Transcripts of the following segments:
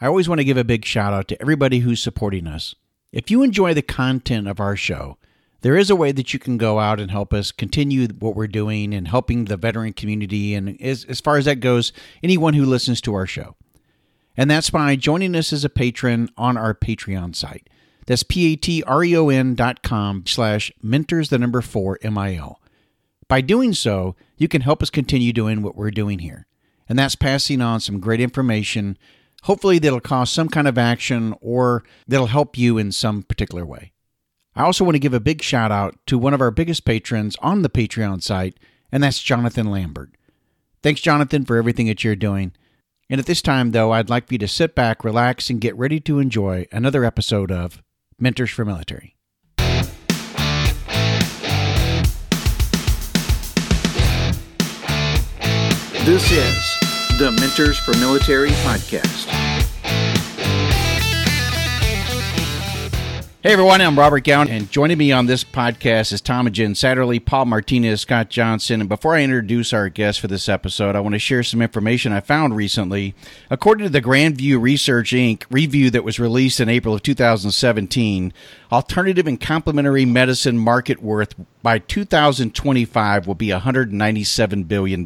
I always want to give a big shout out to everybody who's supporting us. If you enjoy the content of our show, there is a way that you can go out and help us continue what we're doing and helping the veteran community. And as, as far as that goes, anyone who listens to our show. And that's by joining us as a patron on our Patreon site. That's P-A-T-R-E-O-N dot com slash mentors the number four M-I-L. By doing so, you can help us continue doing what we're doing here. And that's passing on some great information, hopefully that'll cause some kind of action or that'll help you in some particular way. I also want to give a big shout out to one of our biggest patrons on the Patreon site, and that's Jonathan Lambert. Thanks, Jonathan, for everything that you're doing. And at this time, though, I'd like for you to sit back, relax, and get ready to enjoy another episode of Mentors for Military. This is the Mentors for Military podcast. Hey everyone, I'm Robert Gown, and joining me on this podcast is Tom and Jen Satterly, Paul Martinez, Scott Johnson. And before I introduce our guest for this episode, I want to share some information I found recently. According to the Grandview Research Inc. review that was released in April of 2017, alternative and complementary medicine market worth by 2025 will be $197 billion.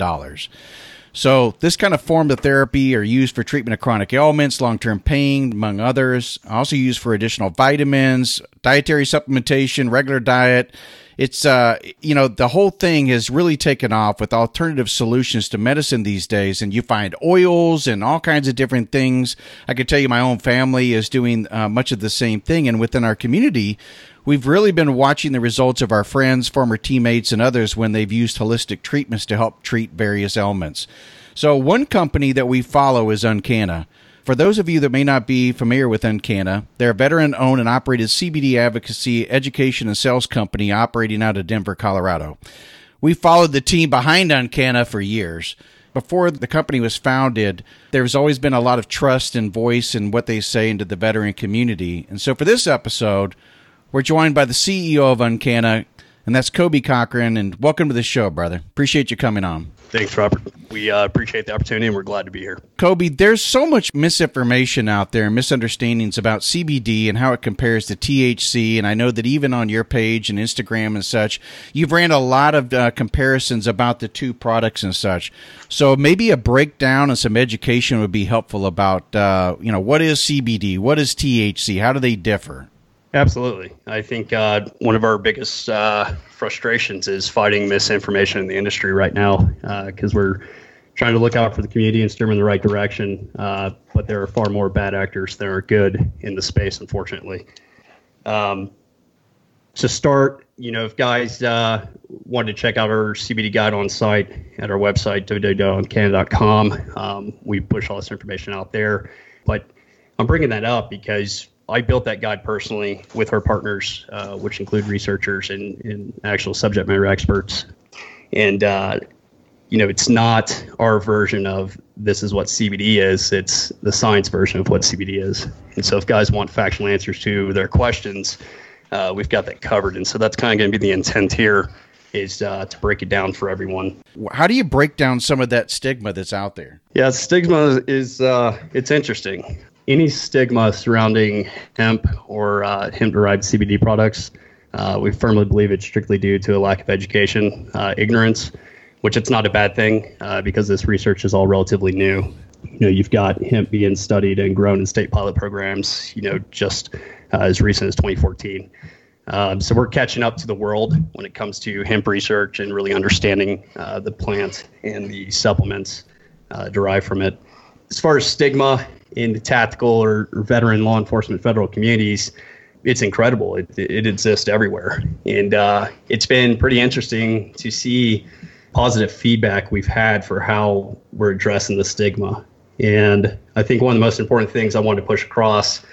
So, this kind of form of therapy are used for treatment of chronic ailments, long term pain, among others. Also used for additional vitamins, dietary supplementation, regular diet. It's, uh, you know, the whole thing has really taken off with alternative solutions to medicine these days. And you find oils and all kinds of different things. I can tell you my own family is doing uh, much of the same thing. And within our community, We've really been watching the results of our friends, former teammates, and others when they've used holistic treatments to help treat various ailments. So, one company that we follow is UnCanna. For those of you that may not be familiar with UnCanna, they're a veteran owned and operated CBD advocacy, education, and sales company operating out of Denver, Colorado. We followed the team behind UnCanna for years. Before the company was founded, there's always been a lot of trust and voice in what they say into the veteran community. And so for this episode, we're joined by the CEO of UnCanna, and that's Coby Cochran. And welcome to the show, brother. Appreciate you coming on. Thanks, Robert. We uh, appreciate the opportunity and we're glad to be here. Coby, there's so much misinformation out there and misunderstandings about CBD and how it compares to THC. And I know that even on your page and Instagram and such, you've ran a lot of uh, comparisons about the two products and such. So maybe a breakdown and some education would be helpful about, uh, you know, what is CBD? What is THC? How do they differ? Absolutely. I think uh, one of our biggest uh, frustrations is fighting misinformation in the industry right now because uh, we're trying to look out for the community and steer them in the right direction. Uh, but there are far more bad actors than are good in the space, unfortunately. Um, to start, you know, if guys uh, wanted to check out our CBD guide on site at our website, www.uncanna.com, um, we push all this information out there. But I'm bringing that up because I built that guide personally with our partners, uh, which include researchers and, and, actual subject matter experts. And, uh, you know, it's not our version of this is what CBD is, it's the science version of what CBD is. And so if guys want factual answers to their questions, uh, we've got that covered. And so that's kind of going to be the intent here is uh, to break it down for everyone. How do you break down some of that stigma that's out there? Yeah, stigma is uh, it's interesting any stigma surrounding hemp or uh, hemp-derived CBD products, uh, we firmly believe it's strictly due to a lack of education, uh, ignorance, which it's not a bad thing uh, because this research is all relatively new. You know, you've got hemp being studied and grown in state pilot programs, you know, just uh, as recent as 2014. Um, so we're catching up to the world when it comes to hemp research and really understanding uh, the plant and the supplements derived from it. As far as stigma, in the tactical or, or veteran law enforcement federal communities, it's incredible. It, it exists everywhere. And uh, it's been pretty interesting to see positive feedback we've had for how we're addressing the stigma. And I think one of the most important things I want to push across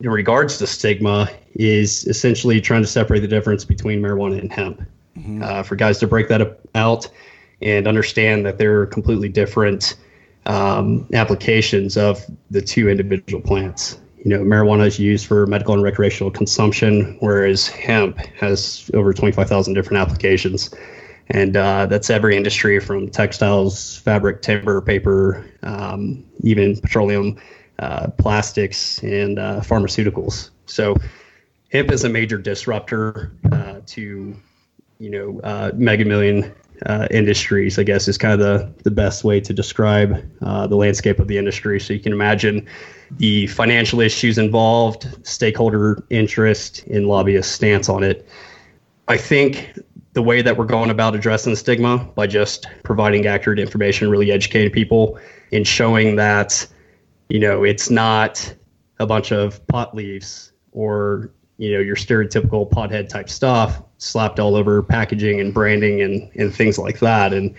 in regards to stigma is essentially trying to separate the difference between marijuana and hemp. Mm-hmm. Uh, for guys to break that up, out and understand that they're completely different um, applications of the two individual plants. You know, marijuana is used for medical and recreational consumption, whereas hemp has over 25,000 different applications. And uh, that's every industry from textiles, fabric, timber, paper, um, even petroleum, uh, plastics, and uh, pharmaceuticals. So hemp is a major disruptor uh, to you know uh, mega million uh, industries. I guess is kind of the the best way to describe uh, the landscape of the industry. So you can imagine the financial issues involved, stakeholder interest, and lobbyist stance on it. I think the way that we're going about addressing stigma by just providing accurate information, really educating people, and showing that you know it's not a bunch of pot leaves or you know your stereotypical pothead type stuff slapped all over packaging and branding and and things like that. And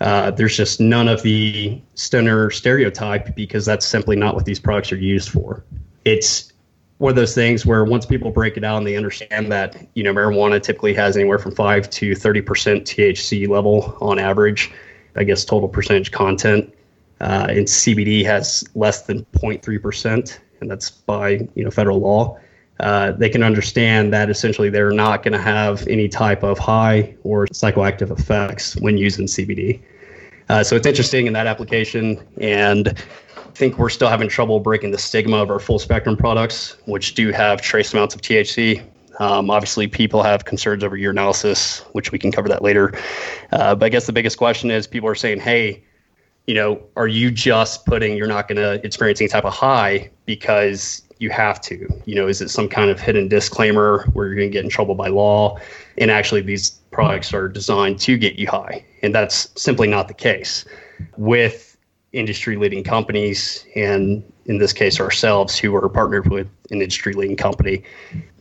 uh, there's just none of the stoner stereotype because that's simply not what these products are used for. It's one of those things where once people break it down they understand that you know marijuana typically has anywhere from 5 to 30% thc level on average i guess total percentage content uh, and cbd has less than 0.3% and that's by you know federal law uh, they can understand that essentially they're not going to have any type of high or psychoactive effects when using CBD. Uh, so it's interesting in that application, and I think we're still having trouble breaking the stigma of our full spectrum products, which do have trace amounts of THC. Um, obviously, people have concerns over urinalysis, which we can cover that later. Uh, but I guess the biggest question is people are saying, hey, you know, are you just putting, you're not going to experience any type of high because you have to? You know, is it some kind of hidden disclaimer where you're going to get in trouble by law? And actually, these products are designed to get you high. And that's simply not the case. With industry leading companies, and in this case, ourselves, who are partnered with an industry leading company.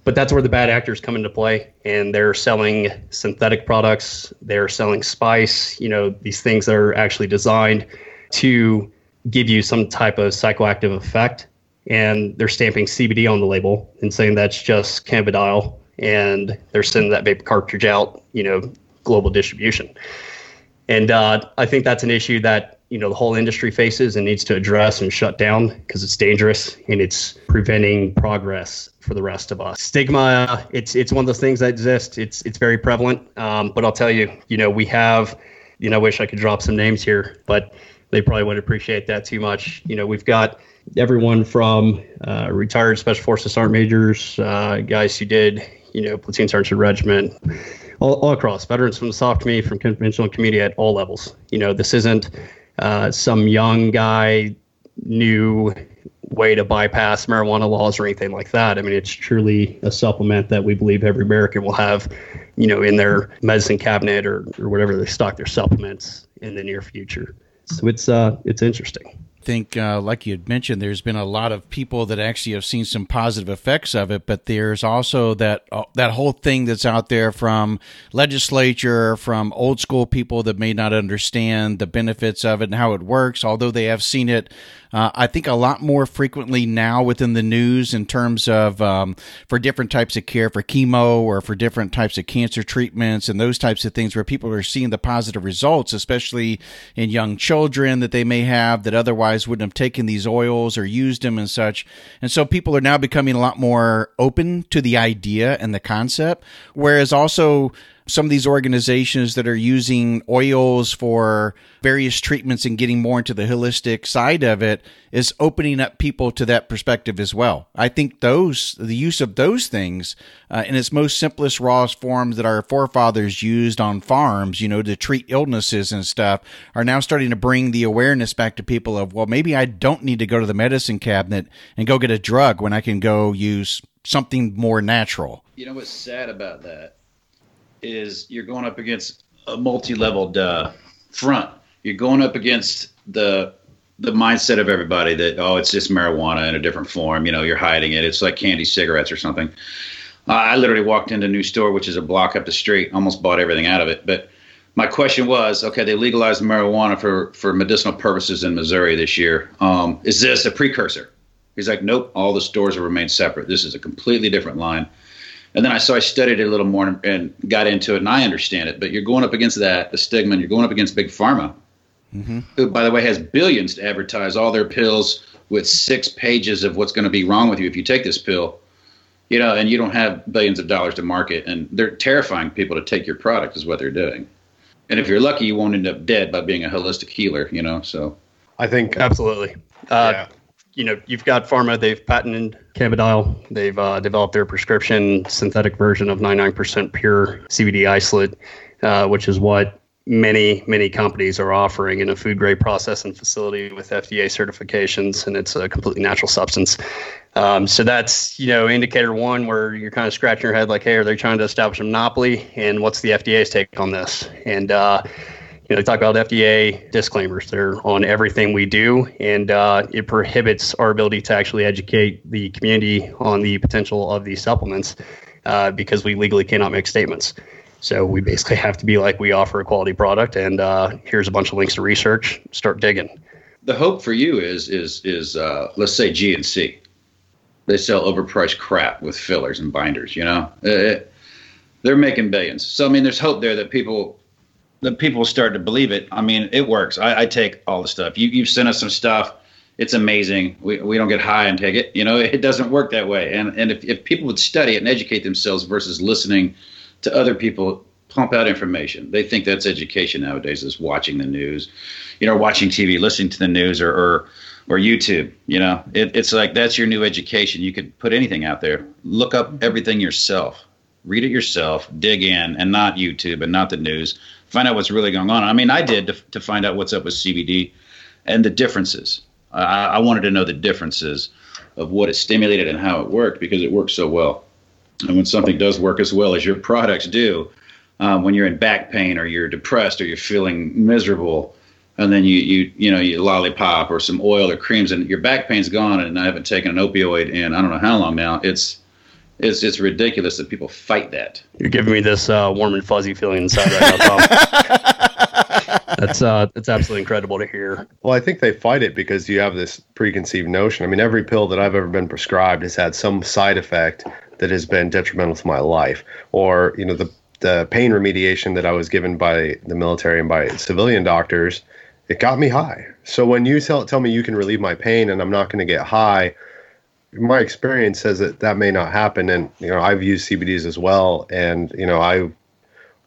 But that's where the bad actors come into play, and they're selling synthetic products. They're selling spice, you know, these things that are actually designed to give you some type of psychoactive effect and they're stamping CBD on the label and saying that's just cannabidiol, and they're sending that vapor cartridge out, you know, global distribution. And uh, I think that's an issue that you know the whole industry faces and needs to address and shut down because it's dangerous and it's preventing progress for the rest of us. Stigma, it's it's one of those things that exists. It's it's very prevalent. Um, but I'll tell you, you know, we have, you know, I wish I could drop some names here, but they probably wouldn't appreciate that too much. You know, we've got everyone from uh, retired special forces sergeant majors, uh, guys who did you know platoon sergeant regiment, all, all across veterans from the soft community, from conventional community at all levels. You know, this isn't uh, some young guy new way to bypass marijuana laws or anything like that. I mean, it's truly a supplement that we believe every American will have, you know, in their medicine cabinet or, or whatever they stock their supplements in the near future. So it's uh, it's interesting think, uh, like you had mentioned, there's been a lot of people that actually have seen some positive effects of it, but there's also that uh, that whole thing that's out there from legislature, from old school people that may not understand the benefits of it and how it works, although they have seen it uh, I think a lot more frequently now within the news in terms of um, for different types of care for chemo or for different types of cancer treatments and those types of things where people are seeing the positive results, especially in young children that they may have that otherwise wouldn't have taken these oils or used them and such. And so people are now becoming a lot more open to the idea and the concept, whereas also some of these organizations that are using oils for various treatments and getting more into the holistic side of it is opening up people to that perspective as well. I think those the use of those things uh, in its most simplest rawest forms that our forefathers used on farms, you know, to treat illnesses and stuff, are now starting to bring the awareness back to people of well, maybe I don't need to go to the medicine cabinet and go get a drug when I can go use something more natural. You know what's sad about that is you're going up against a multi-leveled uh, front. You're going up against the the mindset of everybody that oh, it's just marijuana in a different form. You know, you're hiding it. It's like candy cigarettes or something. Uh, I literally walked into a new store, which is a block up the street, almost bought everything out of it. But my question was, okay, they legalized marijuana for for medicinal purposes in Missouri this year. Um, is this a precursor? He's like, nope. All the stores have remained separate. This is a completely different line. And then I so I studied it a little more and got into it, and I understand it. But you're going up against that, the stigma, and you're going up against big pharma, mm-hmm. who, by the way, has billions to advertise all their pills with six pages of what's going to be wrong with you if you take this pill. You know, and you don't have billions of dollars to market, and they're terrifying people to take your product is what they're doing. And if you're lucky, you won't end up dead by being a holistic healer. You know, so I think absolutely. Uh, yeah you know, you've got pharma. They've patented cannabidiol. They've uh, developed their prescription synthetic version of 99% pure CBD isolate, uh, which is what many many companies are offering in a food grade processing facility with FDA certifications, and it's a completely natural substance. Um, so that's you know indicator one where you're kind of scratching your head like, hey, are they trying to establish a monopoly? And what's the FDA's take on this? And uh, you know, they talk about FDA disclaimers. They're on everything we do, and uh, it prohibits our ability to actually educate the community on the potential of these supplements uh, because we legally cannot make statements. So we basically have to be like, we offer a quality product, and uh, here's a bunch of links to research. Start digging. The hope for you is is is uh, let's say GNC. They sell overpriced crap with fillers and binders. You know, it, uh, they're making billions. So I mean, there's hope there that people that people start to believe it. I mean, it works. I, I take all the stuff. You you've sent us some stuff. It's amazing. We, we don't get high and take it. You know, it doesn't work that way. And and if, if people would study it and educate themselves versus listening to other people pump out information. They think that's education nowadays is watching the news, you know, watching TV, listening to the news or or, or YouTube. You know, it, it's like that's your new education. You could put anything out there. Look up everything yourself. Read it yourself. Dig in, and not YouTube and not the news. Find out what's really going on. I mean, I did to, to find out what's up with CBD and the differences. I, I wanted to know the differences of what it stimulated and how it worked because it works so well. And when something does work as well as your products do, um, when you're in back pain or you're depressed or you're feeling miserable, and then you you you know you lollipop or some oil or creams and your back pain's gone, and I haven't taken an opioid in I don't know how long now. It's it's it's ridiculous that people fight that. You're giving me this uh, warm and fuzzy feeling inside right now, Tom. that's uh, that's absolutely incredible to hear. Well, I think they fight it because you have this preconceived notion. I mean, every pill that I've ever been prescribed has had some side effect that has been detrimental to my life, or you know the the pain remediation that I was given by the military and by civilian doctors, it got me high. So when you tell tell me you can relieve my pain and I'm not going to get high, my experience says that that may not happen. And you know I've used CBDs as well, and you know I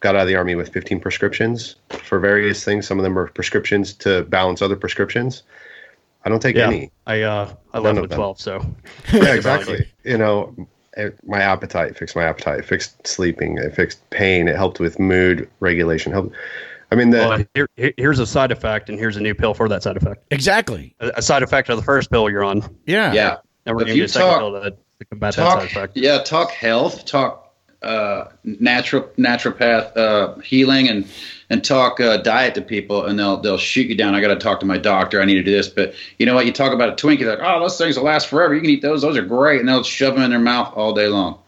got out of the army with 15 prescriptions for various things. Some of them are prescriptions to balance other prescriptions. I don't take yeah, any. I uh, I left with 12, so yeah, exactly. you know, it, my appetite, fixed my appetite, fixed sleeping, it fixed pain, it helped with mood regulation. Help. I mean, the, well, here, here's a side effect, and here's a new pill for that side effect. Exactly. A, a side effect of the first pill you're on. Yeah. Yeah. And we're going to get a second pill to, to combat talk, that side effect. Yeah. Talk health. Talk uh, natural naturopath uh, healing and and talk uh, diet to people, and they'll they'll shoot you down. I got to talk to my doctor. I need to do this, but you know what? You talk about a Twinkie, like, oh, those things will last forever. You can eat those; those are great, and they'll shove them in their mouth all day long.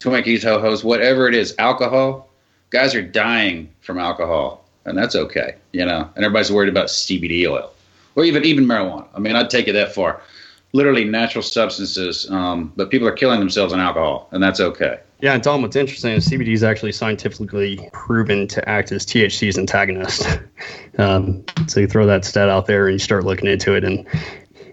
Twinkies, ho hos, whatever it is, alcohol. Guys are dying from alcohol, and that's okay, you know. And everybody's worried about CBD oil, or even even marijuana. I mean, I'd take it that far. Literally natural substances, um, but people are killing themselves on alcohol, and that's okay. Yeah, and Tom, what's interesting is CBD is actually scientifically proven to act as THC's antagonist. um, so you throw that stat out there and you start looking into it, and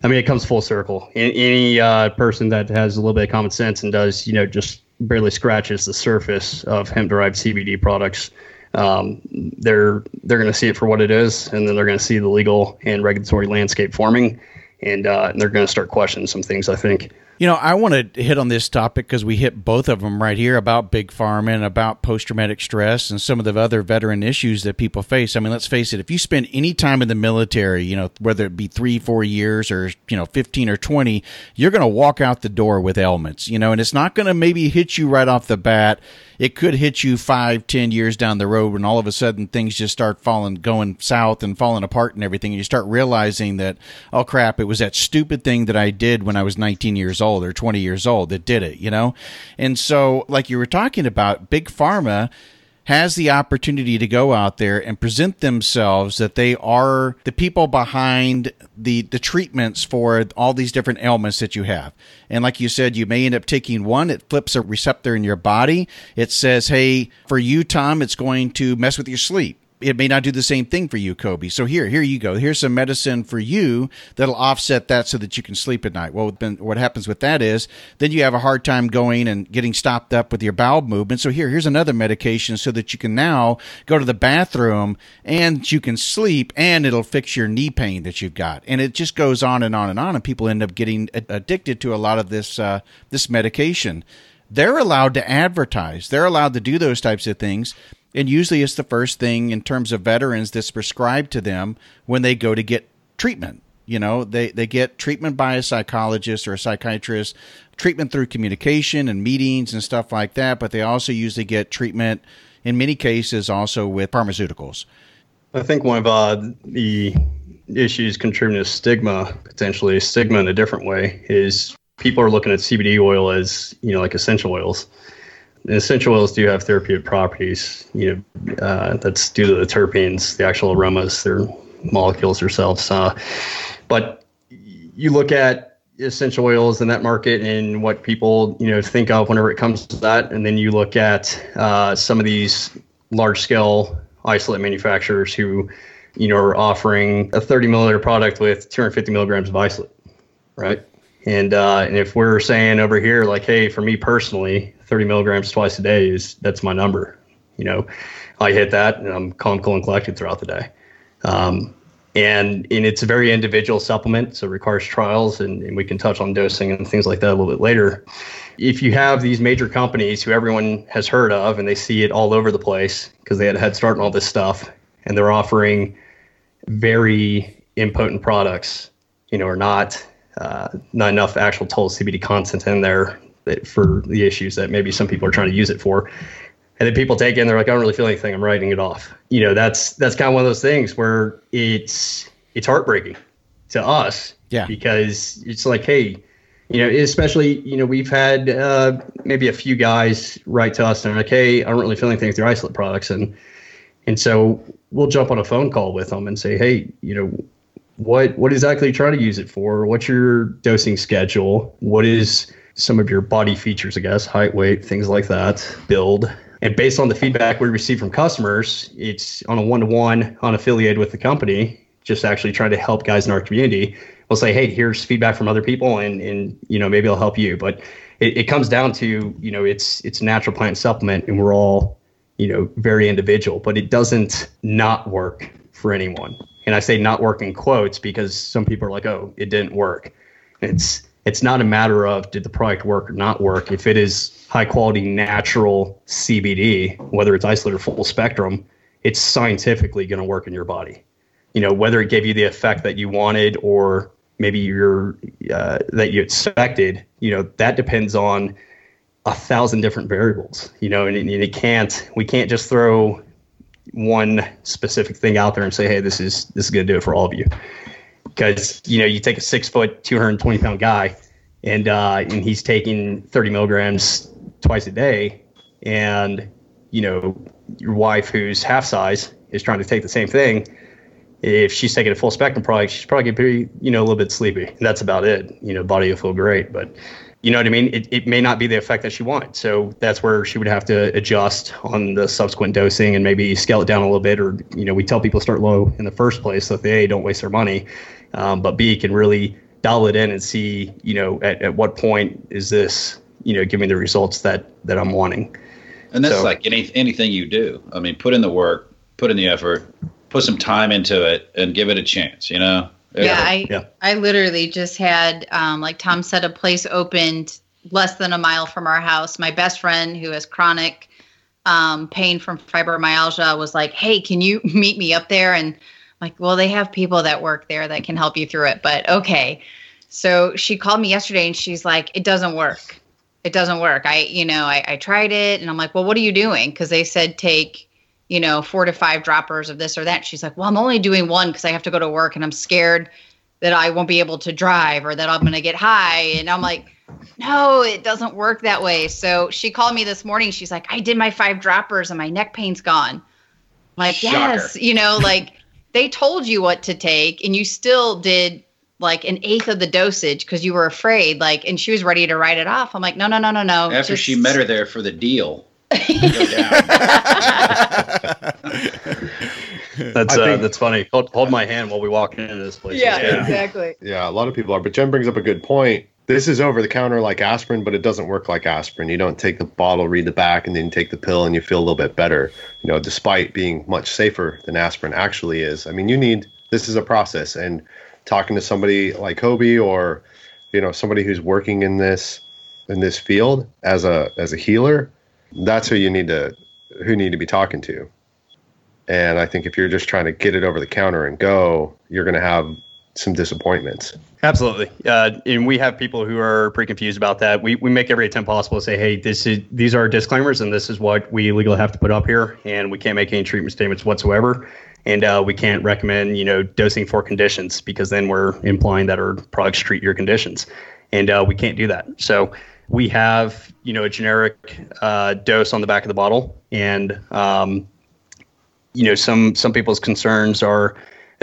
I mean, it comes full circle. Any uh, person that has a little bit of common sense and does, you know, just barely scratches the surface of hemp-derived CBD products, um, they're they're going to see it for what it is, and then they're going to see the legal and regulatory landscape forming, and, uh, and they're going to start questioning some things. I think. You know, I want to hit on this topic because we hit both of them right here about big pharma and about post traumatic stress and some of the other veteran issues that people face. I mean, let's face it, if you spend any time in the military, you know, whether it be three, four years or, you know, 15 or 20, you're going to walk out the door with ailments, you know, and it's not going to maybe hit you right off the bat it could hit you five, ten years down the road when all of a sudden things just start falling, going south and falling apart and everything. And you start realizing that, oh crap, it was that stupid thing that I did when I was 19 years old or 20 years old that did it, you know? And so, like you were talking about, Big Pharma has the opportunity to go out there and present themselves that they are the people behind the the treatments for all these different ailments that you have. And like you said, you may end up taking one, it flips a receptor in your body. It says, "Hey, for you Tom, it's going to mess with your sleep." It may not do the same thing for you, Coby. So here, here you go. Here's some medicine for you that'll offset that so that you can sleep at night. Well, then what happens with that is then you have a hard time going and getting stopped up with your bowel movement. So here, here's another medication so that you can now go to the bathroom and you can sleep and it'll fix your knee pain that you've got. And it just goes on and on and on. And people end up getting addicted to a lot of this, uh, this medication. They're allowed to advertise. They're allowed to do those types of things and usually it's the first thing in terms of veterans that's prescribed to them when they go to get treatment. You know, they, they get treatment by a psychologist or a psychiatrist, treatment through communication and meetings and stuff like that, but they also usually get treatment in many cases also with pharmaceuticals. I think one of uh, the issues contributing to stigma, potentially stigma in a different way, is people are looking at CBD oil as, you know, like essential oils essential oils do have therapeutic properties. You know, uh, that's due to the terpenes, the actual aromas, their molecules themselves. Uh, but you look at essential oils in that market and what people you know think of whenever it comes to that, and then you look at uh, some of these large scale isolate manufacturers who you know are offering a 30 milliliter product with 250 milligrams of isolate, right? And uh, and if we're saying over here like, hey, for me personally, 30 milligrams twice a day is that's my number. You know, I hit that and I'm calm, cool, and collected throughout the day. Um, and and it's a very individual supplement, so it requires trials, and, and we can touch on dosing and things like that a little bit later. If you have these major companies who everyone has heard of and they see it all over the place because they had a head start on all this stuff, and they're offering very impotent products, you know, or not uh, not enough actual total CBD content in there for the issues that maybe some people are trying to use it for. And then people take it and they're like, I don't really feel anything. I'm writing it off. You know, that's that's kind of one of those things where it's it's heartbreaking to us. Yeah. Because it's like, hey, you know, especially, you know, we've had uh, maybe a few guys write to us and like, hey, I don't really feel anything with your isolate products. And and so we'll jump on a phone call with them and say, hey, you know, what what exactly are you trying to use it for? What's your dosing schedule? What is some of your body features, I guess, height, weight, things like that, build. And based on the feedback we receive from customers, it's on a one to one, unaffiliated with the company, just actually trying to help guys in our community. We'll say, hey, here's feedback from other people, and and you know maybe I'll help you. But it, it comes down to you know it's it's natural plant supplement, and we're all you know very individual, but it doesn't not work for anyone. And I say not work in quotes because some people are like, oh, it didn't work. It's it's not a matter of did the product work or not work. If it is high quality natural CBD, whether it's isolated or full spectrum, it's scientifically going to work in your body. You know, whether it gave you the effect that you wanted or maybe you're uh, that you expected, you know, that depends on a thousand different variables. You know, and, and it can't we can't just throw one specific thing out there and say, hey, this is this is going to do it for all of you because you know you take a six foot, two hundred twenty pound guy, and uh, and he's taking thirty milligrams twice a day, and you know your wife who's half size is trying to take the same thing. If she's taking a full spectrum product, she's probably to be you know a little bit sleepy. That's about it. You know, body will feel great, but you know what I mean? It, it may not be the effect that she wanted. So that's where she would have to adjust on the subsequent dosing and maybe scale it down a little bit. Or, you know, we tell people start low in the first place so that they, don't waste their money, um, but B, can really dial it in and see, you know, at, at what point is this, you know, giving the results that, that I'm wanting. And that's so, like any, anything you do. I mean, put in the work, put in the effort, put some time into it and give it a chance, you know? Yeah, I yeah. I literally just had um, like Tom said a place opened less than a mile from our house. My best friend who has chronic um, pain from fibromyalgia was like, "Hey, can you meet me up there?" And I'm like, well, they have people that work there that can help you through it, but okay. So she called me yesterday and she's like, "It doesn't work. It doesn't work. I, you know, I, I tried it, and I'm like, well, what are you doing? Because they said take." you know, four to five droppers of this or that. She's like, well, I'm only doing one because I have to go to work and I'm scared that I won't be able to drive or that I'm going to get high. And I'm like, no, it doesn't work that way. So she called me this morning. She's like, I did my five droppers and my neck pain's gone. I'm like, Shocker. yes, you know, like they told you what to take and you still did like an eighth of the dosage because you were afraid. Like, and she was ready to write it off. I'm like, no, no, no, no, no. After just... she met her there for the deal. That's uh, that's funny. Hold, hold my hand while we walk into this place. Yeah, exactly. Yeah, a lot of people are. But Jen brings up a good point. This is over the counter like aspirin, but it doesn't work like aspirin. You don't take the bottle, read the back, and then take the pill, and you feel a little bit better. You know, despite being much safer than aspirin actually is. I mean, you need this is a process, and talking to somebody like Coby or you know somebody who's working in this in this field as a as a healer, that's who you need to who need to be talking to. And I think if you're just trying to get it over the counter and go, you're going to have some disappointments. Absolutely, uh, and we have people who are pretty confused about that. We, we make every attempt possible to say, hey, this is these are disclaimers, and this is what we legally have to put up here, and we can't make any treatment statements whatsoever, and uh, we can't recommend you know dosing for conditions because then we're implying that our products treat your conditions, and uh, we can't do that. So we have you know a generic uh, dose on the back of the bottle, and um, you know some some people's concerns are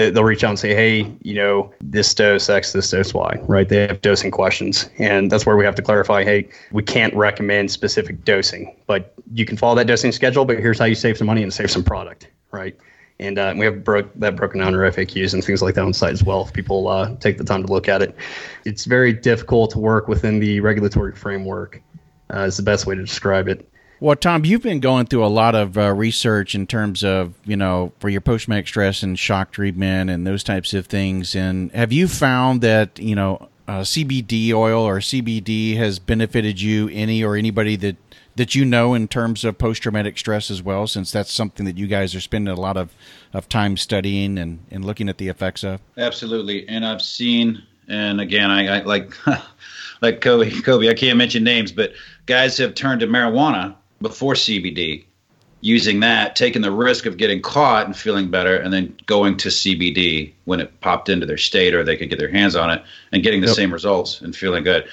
they'll reach out and say, hey, you know, this dose X, this dose Y, right? They have dosing questions. And that's where we have to clarify, hey, we can't recommend specific dosing, but you can follow that dosing schedule, but here's how you save some money and save some product, right? And uh, we have that broken down in our FAQs and things like that on site as well. If people uh, take the time to look at it, it's very difficult to work within the regulatory framework. Uh, is the best way to describe it. Well, Tom, you've been going through a lot of uh, research in terms of, you know, for your post traumatic stress and shock treatment and those types of things. And have you found that, you know, uh, CBD oil or CBD has benefited you, any or anybody that, that you know in terms of post traumatic stress as well, since that's something that you guys are spending a lot of, of time studying and, and looking at the effects of? Absolutely. And I've seen, and again, I, I like, like Coby, Coby, I can't mention names, but guys have turned to marijuana before CBD, using that, taking the risk of getting caught and feeling better, and then going to CBD when it popped into their state or they could get their hands on it and getting the yep. same results and feeling good.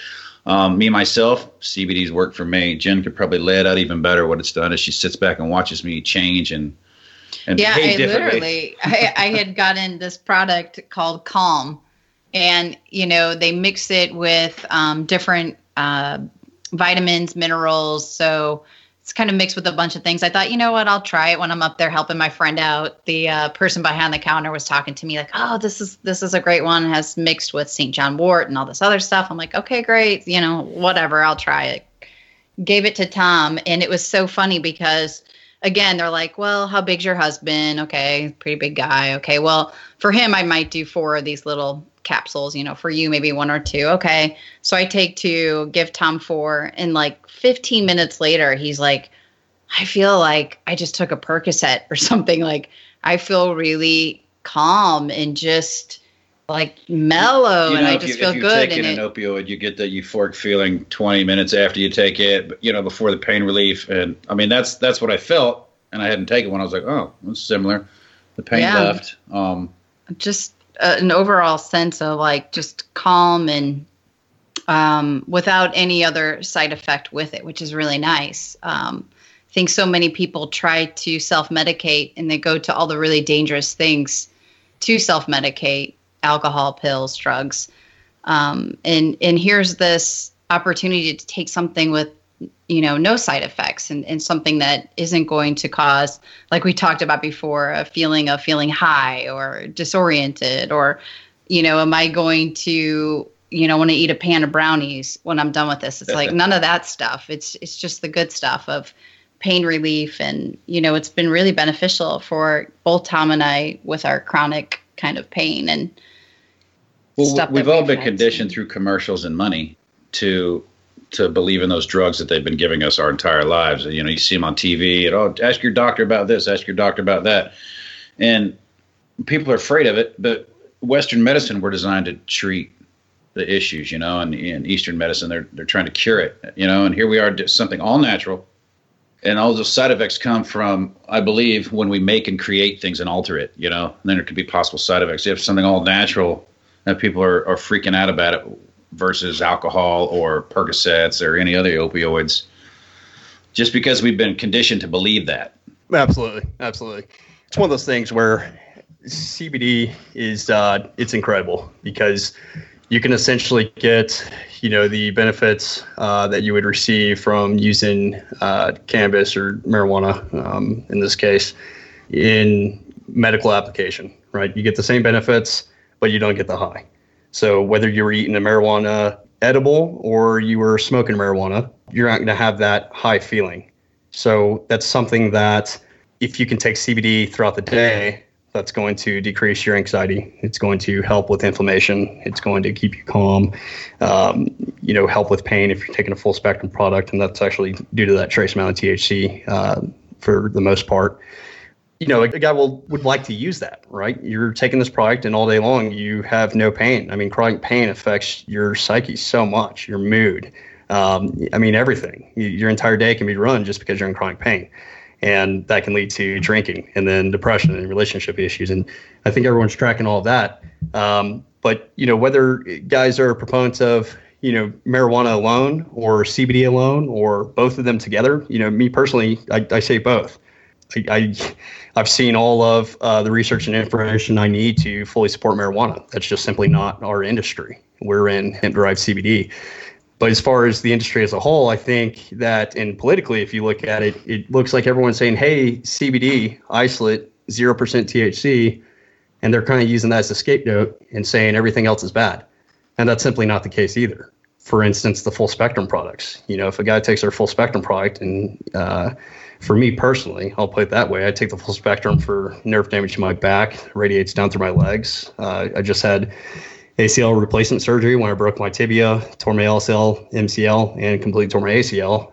Um, me myself, CBD's worked for me. Jen could probably lay it out even better. What it's done is she sits back and watches me change and and yeah, I literally I, I had gotten this product called Calm, and you know they mix it with um, different uh, vitamins, minerals. So it's kind of mixed with a bunch of things. I thought, you know what, I'll try it when I'm up there helping my friend out. The uh, person behind the counter was talking to me like, "Oh, this is this is a great one. It has mixed with St. John wort and all this other stuff." I'm like, "Okay, great. You know, whatever. I'll try it." Gave it to Tom, and it was so funny because again, they're like, "Well, how big's your husband?" Okay, pretty big guy. Okay, well, for him, I might do four of these little capsules, you know, for you, maybe one or two. Okay. So I take two, give Tom four, and like 15 minutes later, he's like, I feel like I just took a Percocet or something. Like I feel really calm and just like mellow, you know, and I just you, feel if good. Taking an it, opioid, you get that euphoric feeling 20 minutes after you take it, you know, before the pain relief. And I mean, that's that's what I felt, and I hadn't taken one. I was like, oh, it's similar. The pain yeah. left. Um, just uh, an overall sense of like just calm and um, without any other side effect with it, which is really nice. Um, I think so many people try to self medicate and they go to all the really dangerous things to self medicate alcohol, pills, drugs. Um, and, and here's this opportunity to take something with you know no side effects and, and something that isn't going to cause like we talked about before a feeling of feeling high or disoriented or you know am i going to you know want to eat a pan of brownies when i'm done with this? It's like none of that stuff. It's it's just the good stuff of pain relief and you know it's been really beneficial for both tom and i with our chronic kind of pain and well we've all been conditioned through commercials and money to to believe in those drugs that they've been giving us our entire lives. You know, you see them on TV and oh, ask your doctor about this, ask your doctor about that, and people are afraid of it. But Western medicine, we're designed to treat the issues, you know, and in Eastern medicine, they're they're trying to cure it, you know. And here we are, something all natural, and all those side effects come from, I believe, when we make and create things and alter it, you know. And then there could be possible side effects. If something all natural, and people are, are freaking out about it, versus alcohol or Percocets or any other opioids, just because we've been conditioned to believe that. Absolutely, absolutely. It's one of those things where CBD is uh, it's incredible because you can essentially get you know the benefits uh, that you would receive from using uh, cannabis or marijuana um, in this case in medical application, right? You get the same benefits, but you don't get the high. So whether you were eating a marijuana edible or you were smoking marijuana, you're not going to have that high feeling. So that's something that if you can take CBD throughout the day, that's going to decrease your anxiety. It's going to help with inflammation. It's going to keep you calm. Um, you know, help with pain if you're taking a full spectrum product, and that's actually due to that trace amount of THC uh, for the most part. You know, a guy will would like to use that, right? You're taking this product, and all day long you have no pain. I mean, chronic pain affects your psyche so much, your mood. Um, I mean, everything. Your entire day can be ruined just because you're in chronic pain and that can lead to drinking and then depression and relationship issues. And I think everyone's tracking all of that. Um, but you know, whether guys are proponents of you know marijuana alone or CBD alone or both of them together, you know, me personally, I, I say both. I, I have seen all of uh, the research and information I need to fully support marijuana. That's just simply not our industry. We're in hemp derived CBD. But as far as the industry as a whole, I think that, and politically, if you look at it, it looks like everyone's saying, hey, CBD, isolate, 0% THC, and they're kind of using that as a scapegoat and saying everything else is bad. And that's simply not the case either. For instance, the full spectrum products. You know, if a guy takes their full spectrum product, and uh, for me personally, I'll put it that way, I take the full spectrum for nerve damage to my back, radiates down through my legs. Uh, I just had ACL replacement surgery when I broke my tibia, tore my LCL, MCL, and completely tore my ACL.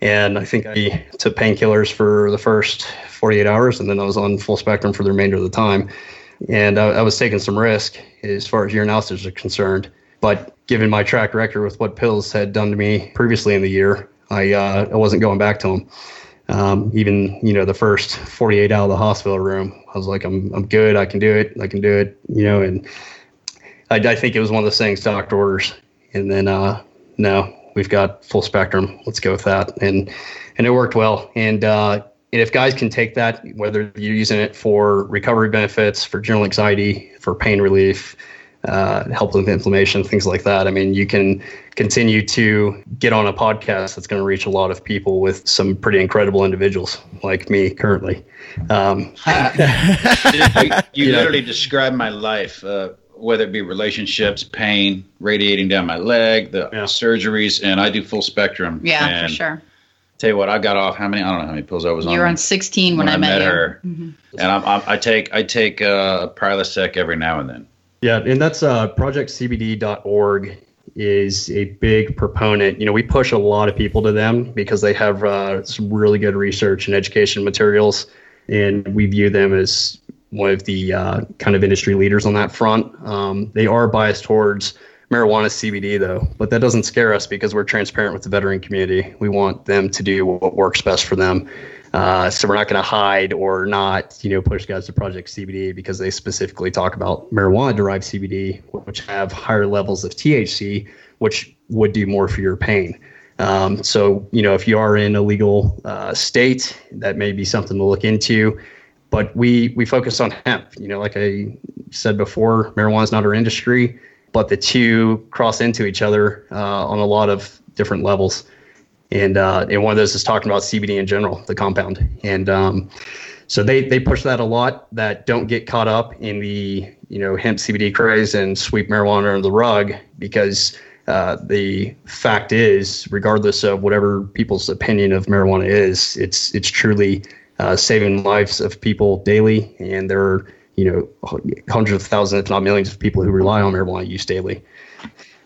And I think I took painkillers for the first 48 hours, and then I was on full spectrum for the remainder of the time. And I, I was taking some risk as far as urinalysis are concerned. But given my track record with what pills had done to me previously in the year, I uh, I wasn't going back to them. Um, even you know the first 48 out of the hospital room, I was like, I'm I'm good. I can do it. I can do it. You know, and I, I think it was one of those things, doctor orders, and then uh, no, we've got full spectrum. Let's go with that, and and it worked well. And uh, and if guys can take that, whether you're using it for recovery benefits, for general anxiety, for pain relief, uh, help with inflammation, things like that. I mean, you can continue to get on a podcast that's going to reach a lot of people with some pretty incredible individuals like me currently. Um, you, you literally described my life. Uh, whether it be relationships, pain radiating down my leg, the yeah. surgeries, and I do full spectrum. Yeah, and for sure. Tell you what, I got off how many? I don't know how many pills I was you on. You were on 16 when, when I, met, met her, mm-hmm. and I'm, I'm, i take I take uh, Prilosec every now and then. Yeah, and that's uh, projectcbd.org is a big proponent. You know, we push a lot of people to them because they have uh, some really good research and education materials, and we view them as one of the uh, kind of industry leaders on that front. Um, they are biased towards marijuana CBD though, but that doesn't scare us because we're transparent with the veteran community. We want them to do what works best for them. Uh, so we're not going to hide or not, you know, push guys to Project CBD because they specifically talk about marijuana-derived CBD, which have higher levels of THC, which would do more for your pain. Um, so, you know, if you are in a legal uh, state, that may be something to look into but we we focus on hemp. You know, like I said before, marijuana is not our industry, but the two cross into each other uh, on a lot of different levels. And uh, and one of those is talking about CBD in general, the compound. And um, so they they push that a lot. That don't get caught up in the you know hemp CBD craze and sweep marijuana under the rug because. Uh, the fact is, regardless of whatever people's opinion of marijuana is, it's it's truly uh, saving lives of people daily, and there are you know hundreds of thousands, if not millions, of people who rely on marijuana use daily.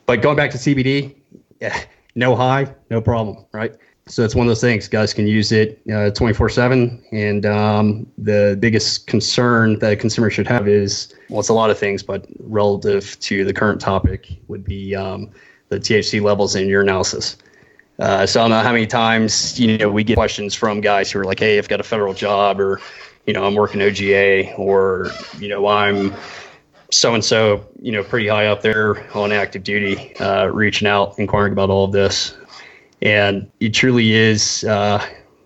But going back to CBD, yeah, no high, no problem, right? So it's one of those things. Guys can use it uh, 24 7. And um, the biggest concern that a consumer should have is well, it's a lot of things, but relative to the current topic would be um, the THC levels in urinalysis. Uh, so I don't know how many times you know we get questions from guys who are like, "Hey, I've got a federal job," or you know, "I'm working OGA," or you know, "I'm so and so," you know, pretty high up there on active duty, uh, reaching out, inquiring about all of this, and it truly is. Uh,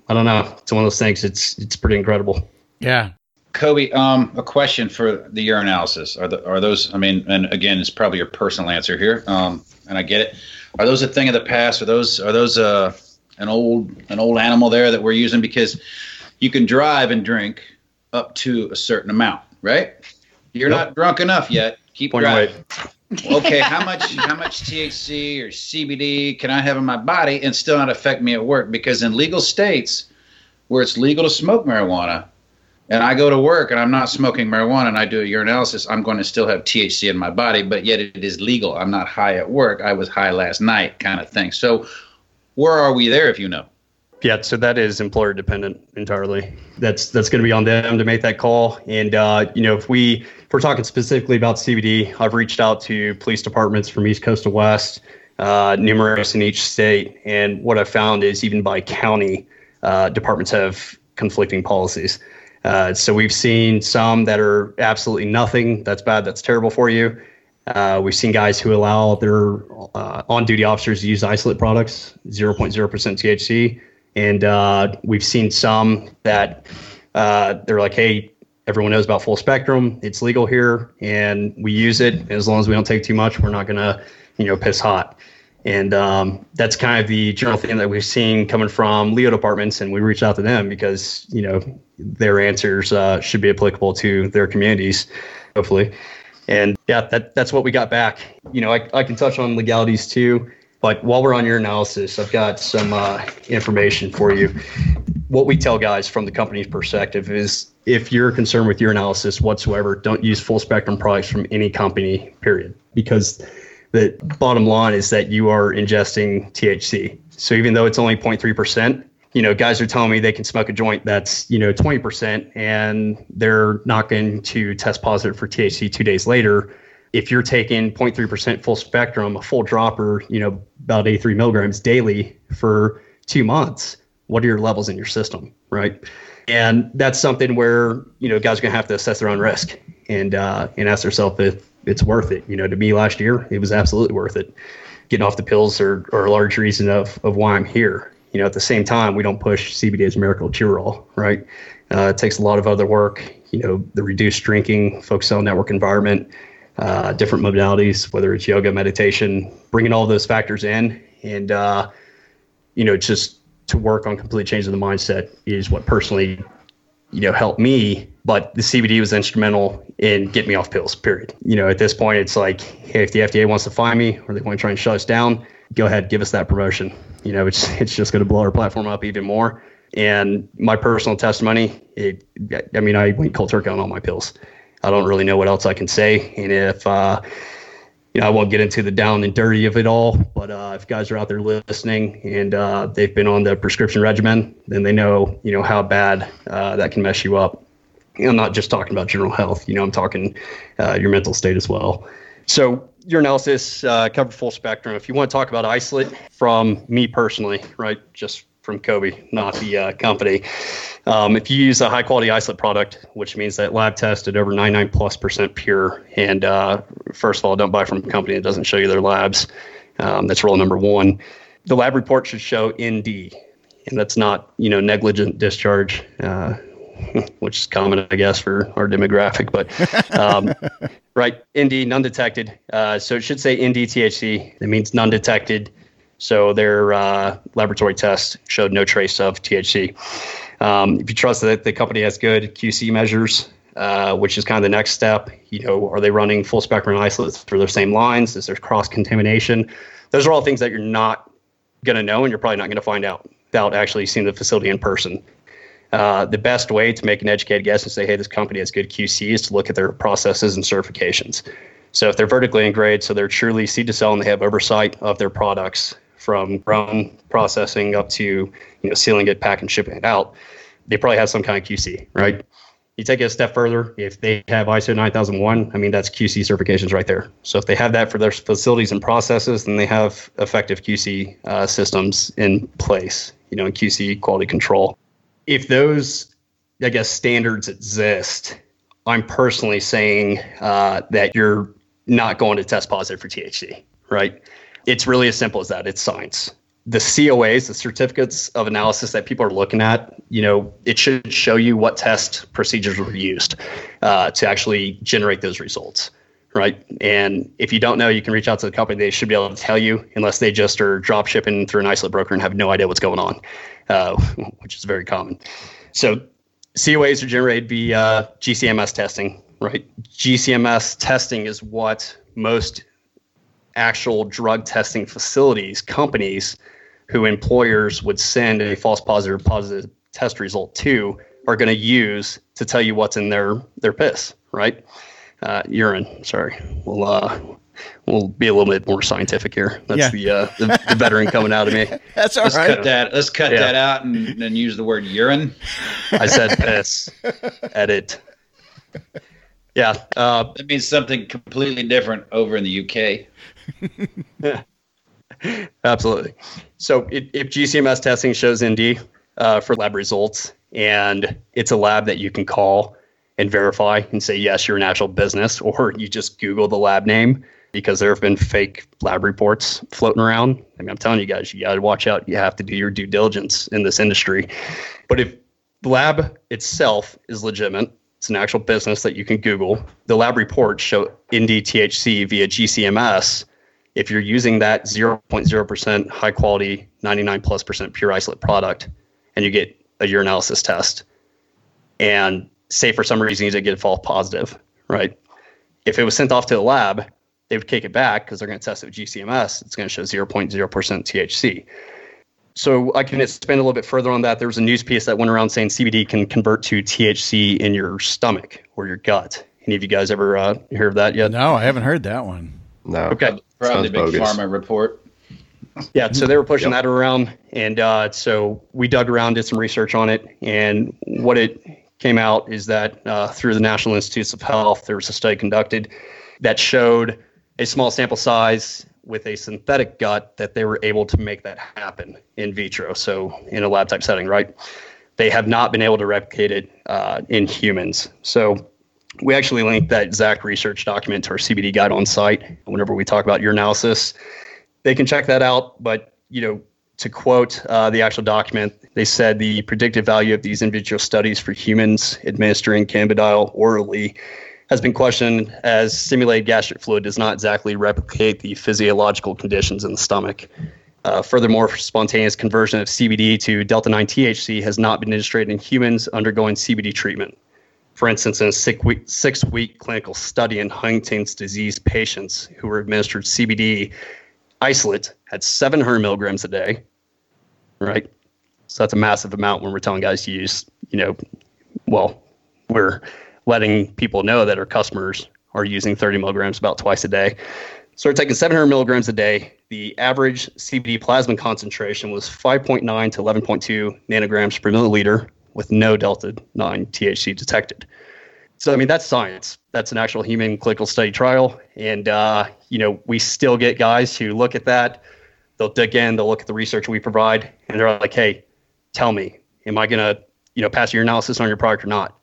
I don't know. It's one of those things. It's it's pretty incredible. Yeah. Coby, um, a question for the urinalysis. Are the, are those? I mean, and again, it's probably your personal answer here, um, and I get it are those a thing of the past? Are those are those uh, an old an old animal there that we're using because you can drive and drink up to a certain amount, right? You're yep. not drunk enough yet. Keep Point driving. okay, how much how much THC or CBD can I have in my body and still not affect me at work? Because in legal states where it's legal to smoke marijuana, and I go to work and I'm not smoking marijuana and I do a urinalysis, I'm going to still have THC in my body, but yet it is legal. I'm not high at work. I was high last night, kind of thing. So, where are we there if you know? Yeah, so that is employer dependent entirely. That's that's going to be on them to make that call. And uh, you know, if we if we're talking specifically about CBD, I've reached out to police departments from East Coast to West, uh, numerous in each state, and what I found is even by county, uh, departments have conflicting policies. Uh, so we've seen some that are absolutely nothing. That's bad. That's terrible for you. Uh, we've seen guys who allow their uh, on-duty officers to use isolate products, 0.0% THC, and uh, we've seen some that uh, they're like, "Hey, everyone knows about full spectrum. It's legal here, and we use it. As long as we don't take too much, we're not gonna, you know, piss hot." And um, that's kind of the general thing that we've seen coming from LEO departments, and we reached out to them because you know their answers uh, should be applicable to their communities, hopefully. And yeah, that that's what we got back. You know, I, I can touch on legalities too, but while we're on urinalysis, I've got some uh, information for you. What we tell guys from the company's perspective is if you're concerned with urinalysis whatsoever, don't use full spectrum products from any company, period. Because the bottom line is that you are ingesting THC. So even though it's only 0.3%, you know, guys are telling me they can smoke a joint that's, you know, 20% and they're not going to test positive for THC two days later. If you're taking 0.3% full spectrum, a full dropper, you know, about 83 milligrams daily for two months, what are your levels in your system, right? And that's something where, you know, guys are to have to assess their own risk and, uh, and ask themselves if, it's worth it. You know, to me last year, it was absolutely worth it. Getting off the pills are, are a large reason of, of why I'm here. You know, at the same time, we don't push CBD as a miracle cure-all, right? Uh, it takes a lot of other work. You know, the reduced drinking, focus on network environment, uh, different modalities, whether it's yoga, meditation, bringing all those factors in, and uh, you know, just to work on complete change of the mindset is what personally, you know, helped me but the CBD was instrumental in getting me off pills. Period. You know, at this point, it's like, hey, if the FDA wants to find me or they want to try and shut us down, go ahead, give us that promotion. You know, it's it's just going to blow our platform up even more. And my personal testimony, it, I mean, I went cold turkey on all my pills. I don't really know what else I can say. And if, uh, you know, I won't get into the down and dirty of it all, but uh, if guys are out there listening and uh, they've been on the prescription regimen, then they know, you know, how bad uh, that can mess you up. I'm not just talking about general health. You know, I'm talking uh, your mental state as well. So urinalysis uh, covered full spectrum. If you want to talk about isolate from me personally, right, just from Coby, not the uh, company. Um, if you use a high quality isolate product, which means that lab tested over 99 plus percent pure, and uh, first of all, don't buy from a company that doesn't show you their labs. Um, that's rule number one. The lab report should show ND, and that's not you know negligent discharge. Uh, which is common, I guess, for our demographic. But um, right, ND non detected. Uh, so it should say ND THC. That means none detected. So their uh, laboratory test showed no trace of THC. Um, if you trust that the company has good QC measures, uh, which is kind of the next step, you know, are they running full spectrum isolates through their same lines? Is there cross contamination? Those are all things that you're not going to know, and you're probably not going to find out without actually seeing the facility in person. Uh, the best way to make an educated guess and say, hey, this company has good QC is to look at their processes and certifications. So if they're vertically integrated, so they're truly seed to sell and they have oversight of their products from grown processing up to you know sealing it, packing, shipping it out, they probably have some kind of QC, right? You take it a step further, if they have ISO 9001, I mean that's QC certifications right there. So if they have that for their facilities and processes, then they have effective QC uh, systems in place, you know, in QC quality control if those, I guess, standards exist, I'm personally saying uh, that you're not going to test positive for THC, right? It's really as simple as that. It's science. The COAs, the certificates of analysis that people are looking at, you know, it should show you what test procedures were used uh, to actually generate those results, right? And if you don't know, you can reach out to the company. They should be able to tell you, unless they just are drop shipping through an isolate broker and have no idea what's going on uh, which is very common. So COAs are generated via GCMS testing, right? GCMS testing is what most actual drug testing facilities, companies who employers would send a false positive positive test result to are going to use to tell you what's in their their piss, right? Uh, urine. Sorry, we'll uh, we'll be a little bit more scientific here. That's Yeah. the, uh, the the veteran coming out of me. That's all Let's right. cut that. Let's cut Yeah. that out and, and use the word urine. I said piss. Edit. Yeah. Uh, That means something completely different over in the UK. Absolutely. So if, if GCMS testing shows ND uh, for lab results, and it's a lab that you can call and verify and say yes, you're an actual business, or you just Google the lab name because there have been fake lab reports floating around. I mean, I'm telling you guys, you got to watch out. You have to do your due diligence in this industry. But if the lab itself is legitimate, it's an actual business that you can Google. The lab reports show NDTHC via GCMS if you're using that 0.0% high quality 99 plus percent pure isolate product and you get a urinalysis test and say for some reason you did get a false positive right? If it was sent off to the lab they would kick it back because they're going to test it with gcms it's going to show 0.0% thc so i can expand a little bit further on that. There was a news piece that went around saying cbd can convert to thc in your stomach or your gut. Any of you guys ever uh, heard of that yet? No, I haven't heard that one. No. okay Probably Sounds big bogus. pharma report. Yeah, so they were pushing Yep. that around, and uh, so we dug around, did some research on it, and what it came out is that uh, through the National Institutes of Health, there was a study conducted that showed a small sample size with a synthetic gut that they were able to make that happen in vitro, so in a lab type setting, right? They have not been able to replicate it uh, in humans. So we actually linked that Zach research document to our CBD guide on site whenever we talk about urinalysis they can check that out. But you know, to quote uh, the actual document, they said the predictive value of these individual studies for humans administering cannabidiol orally has been questioned as simulated gastric fluid does not exactly replicate the physiological conditions in the stomach. Uh, furthermore, spontaneous conversion of CBD to delta 9 THC has not been demonstrated in humans undergoing CBD treatment. For instance, in a six week, six week clinical study in Huntington's disease patients who were administered CBD isolate had 700 milligrams a day, right? So that's a massive amount when we're telling guys to use, you know, well, we're letting people know that our customers are using 30 milligrams about twice a day. So we're taking 700 milligrams a day. The average CBD plasma concentration was 5.9 to 11.2 nanograms per milliliter with no delta 9 THC detected. So I mean that's science. That's an actual human clinical study trial, and uh, you know we still get guys who look at that. They'll dig in. They'll look at the research we provide, and they're like, "Hey, tell me, am I gonna you know pass urinalysis on your product or not?"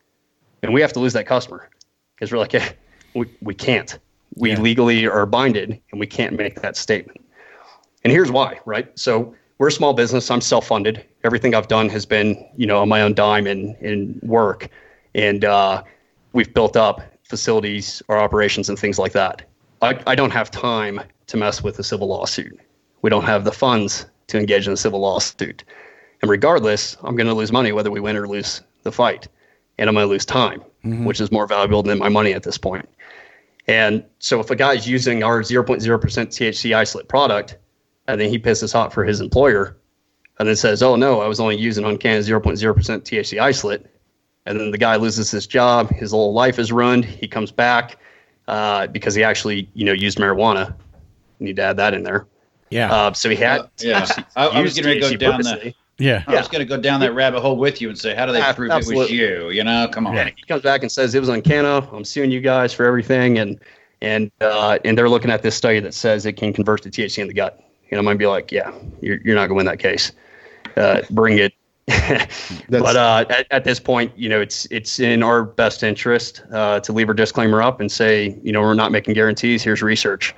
And we have to lose that customer because we're like, hey, we we can't. We Yeah. legally are binded, and we can't make that statement. And here's why, right? So we're a small business. I'm self-funded. Everything I've done has been, you know, on my own dime and and work, and uh, we've built up facilities, our operations, and things like that. I, I don't have time to mess with a civil lawsuit. We don't have the funds to engage in a civil lawsuit. And regardless, I'm going to lose money whether we win or lose the fight. And I'm going to lose time, which is more valuable than my money at this point. And so if a guy's using our 0.0% THC isolate product, and then he pisses hot for his employer, and then says, "Oh no, I was only using UnCanna 0.0% THC isolate," and then the guy loses his job, his whole life is ruined. He comes back uh, because he actually, you know, used marijuana. You Need to add that in there. Yeah. Uh, so he had, Uh, yeah. I, I was going to go THC down purposely. that. yeah. I was going to go down that rabbit hole with you and say, how do they Yeah, prove it was you? You know, come on. Yeah, he comes back and says it was UnCanna. I'm suing you guys for everything, and and uh, and they're looking at this study that says it can convert to THC in the gut. And I'm gonna be like, yeah, you're you're not gonna win that case. Uh, bring it. but uh, at, at this point, you know, it's it's in our best interest uh, to leave our disclaimer up and say, you know, we're not making guarantees. Here's research.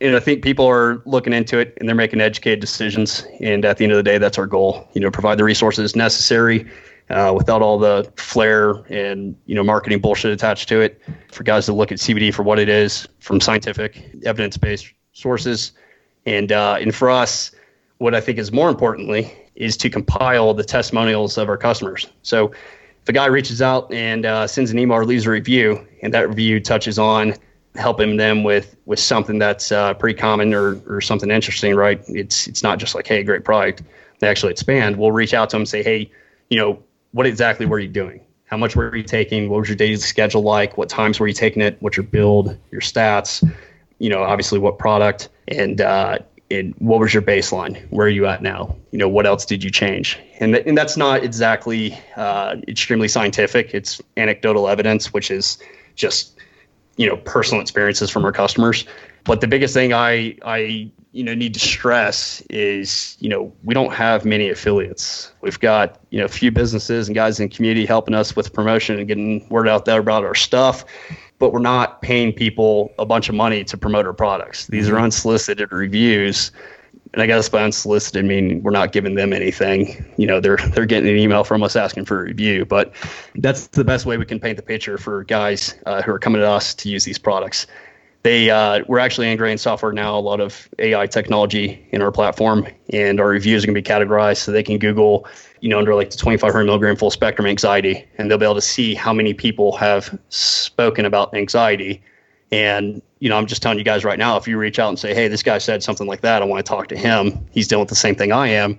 And I think people are looking into it and they're making educated decisions. And at the end of the day, that's our goal. You know, provide the resources necessary uh, without all the flair and you know marketing bullshit attached to it. For guys to look at CBD for what it is from scientific, evidence-based sources, and uh, and for us, what I think is more importantly is to compile the testimonials of our customers. So if a guy reaches out and uh, sends an email or leaves a review, and that review touches on helping them with with something that's uh, pretty common or or something interesting, right? It's it's not just like, hey, great product. They actually expand. We'll reach out to them and say, hey, you know, what exactly were you doing? How much were you taking? What was your daily schedule like? What times were you taking it? What's your build? Your stats? You know, obviously what product and uh, and what was your baseline? Where are you at now? You know, what else did you change? And th- and that's not exactly uh, extremely scientific. It's anecdotal evidence, which is just you know personal experiences from our customers. But the biggest thing I I you know need to stress is you know we don't have many affiliates. We've got you know a few businesses and guys in the community helping us with promotion and getting word out there about our stuff. But we're not paying people a bunch of money to promote our products. These are unsolicited reviews and I guess by unsolicited, I mean we're not giving them anything. You know, they're they're getting an email from us asking for a review. But that's the best way we can paint the picture for guys uh, who are coming to us to use these products. They uh, we're actually integrating software now, a lot of AI technology in our platform, and our reviews are going to be categorized so they can Google, you know, under like the 2,500 milligram full spectrum anxiety, and they'll be able to see how many people have spoken about anxiety and, you know, I'm just telling you guys right now, if you reach out and say, hey, this guy said something like that, I want to talk to him, he's dealing with the same thing I am,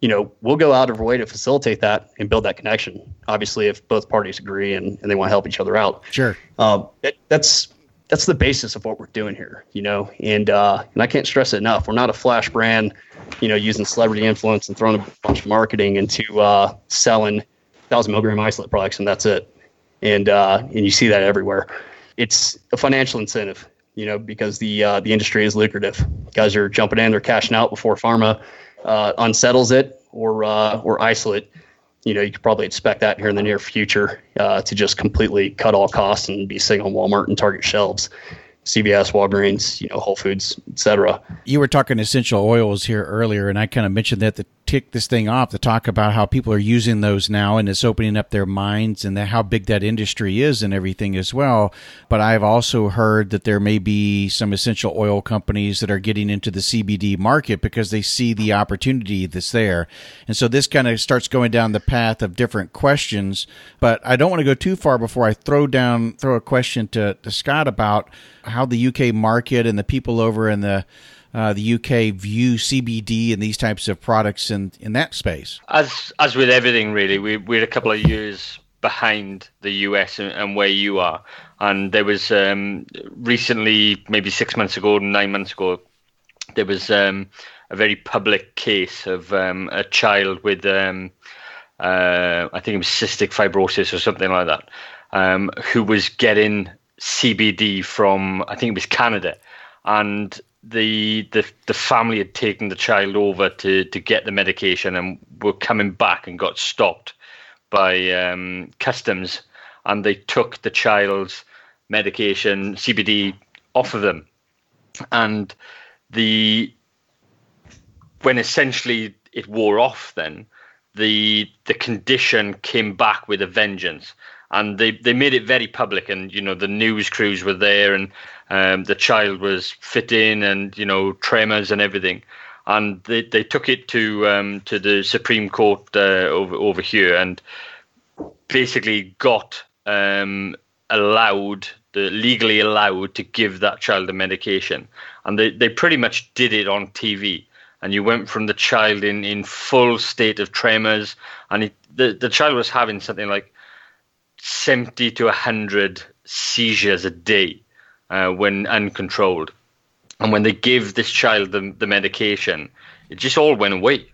you know, we'll go out of our way to facilitate that and build that connection. Obviously, if both parties agree and, and they want to help each other out. Sure. Um, that's that's the basis of what we're doing here, you know, and uh, and I can't stress it enough. We're not a flash brand, you know, using celebrity influence and throwing a bunch of marketing into uh, selling thousand milligram isolate products, and that's it. And uh, and you see that everywhere it's a financial incentive, you know, because the uh, the industry is lucrative. Guys are jumping in, they're cashing out before pharma uh, unsettles it or uh, or isolate. You know, you could probably expect that here in the near future uh, to just completely cut all costs and be sitting on Walmart and Target shelves. CVS, Walgreens, you know, Whole Foods, etc. You were talking essential oils here earlier, and I kind of mentioned that to tick this thing off to talk about how people are using those now, and it's opening up their minds and how big that industry is and everything as well. But I've also heard that there may be some essential oil companies that are getting into the CBD market because they see the opportunity that's there, and so this kind of starts going down the path of different questions. But I don't want to go too far before I throw down throw a question to, to Scott about how the UK market and the people over in the uh, the UK view CBD and these types of products in in that space? As as with everything, really, we we're a couple of years behind the US and, and where you are. And there was um, recently, maybe six months ago, nine months ago, there was um, a very public case of um, a child with, um, uh, I think it was cystic fibrosis or something like that, um, who was getting CBD from I think it was Canada, and the the the family had taken the child over to to get the medication and were coming back and got stopped by um, customs, and they took the child's medication CBD off of them, and the when essentially it wore off, then the the condition came back with a vengeance and they, they made it very public and you know the news crews were there and um, the child was fit in and you know tremors and everything. And they, they took it to um, to the Supreme Court uh, over over here and basically got um, allowed the legally allowed to give that child the medication. And they, they pretty much did it on TV and you went from the child in, in full state of tremors. And it, the, the child was having something like 70 to 100 seizures a day uh, when uncontrolled. And when they give this child the, the medication, it just all went away.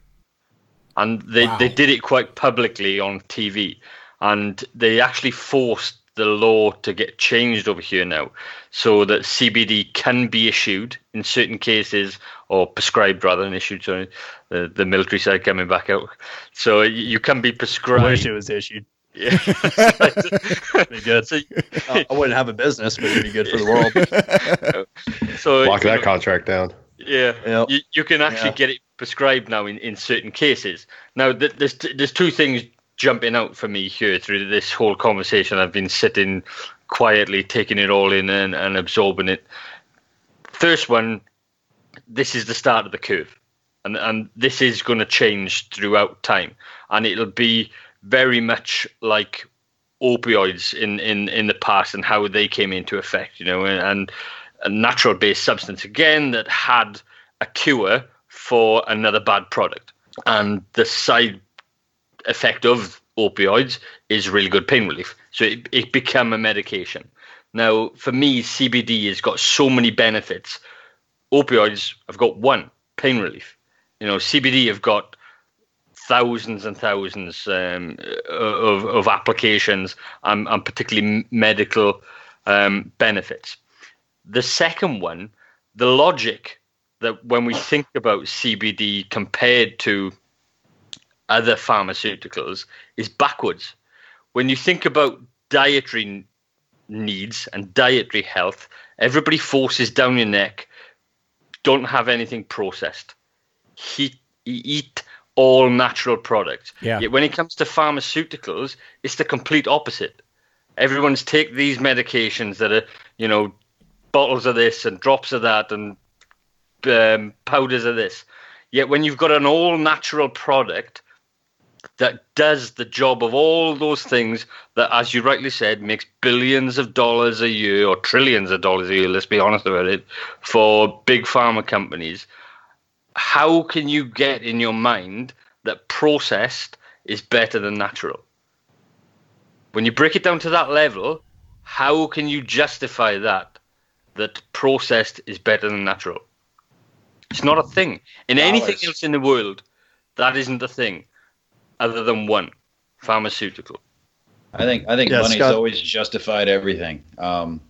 And they, wow. they did it quite publicly on TV. And they actually forced the law to get changed over here now so that CBD can be issued in certain cases or prescribed rather than issued. Sorry, the, the military side coming back out. So you can be prescribed. I wish it was issued. Yeah, be good. So, uh, I wouldn't have a business, but it'd be good for the world. so lock that know, contract down. Yeah, yep. you, you, can actually yeah. get it prescribed now in, in certain cases. Now, there's there's two things jumping out for me here through this whole conversation. I've been sitting quietly, taking it all in and, and absorbing it. First one, this is the start of the curve, and and this is going to change throughout time, and it'll be very much like opioids in, in, in the past and how they came into effect, you know, and a natural based substance again that had a cure for another bad product. And the side effect of opioids is really good pain relief. So it, it became a medication. Now, for me, CBD has got so many benefits. Opioids have got one pain relief. You know, CBD have got thousands and thousands um, of, of applications and, and particularly medical um, benefits. The second one, the logic that when we think about CBD compared to other pharmaceuticals is backwards. When you think about dietary needs and dietary health, everybody forces down your neck, don't have anything processed. Heat, eat all natural products. Yeah. Yet when it comes to pharmaceuticals, it's the complete opposite. Everyone's take these medications that are, you know, bottles of this and drops of that and um, powders of this. Yet when you've got an all natural product that does the job of all those things that, as you rightly said, makes billions of dollars a year or trillions of dollars a year, let's be honest about it, for big pharma companies, how can you get in your mind that processed is better than natural? When you break it down to that level, how can you justify that? That processed is better than natural. It's not a thing. In anything else in the world, that isn't a thing, other than one pharmaceutical. I think I think Yeah, money's Scott- always justified everything. Um,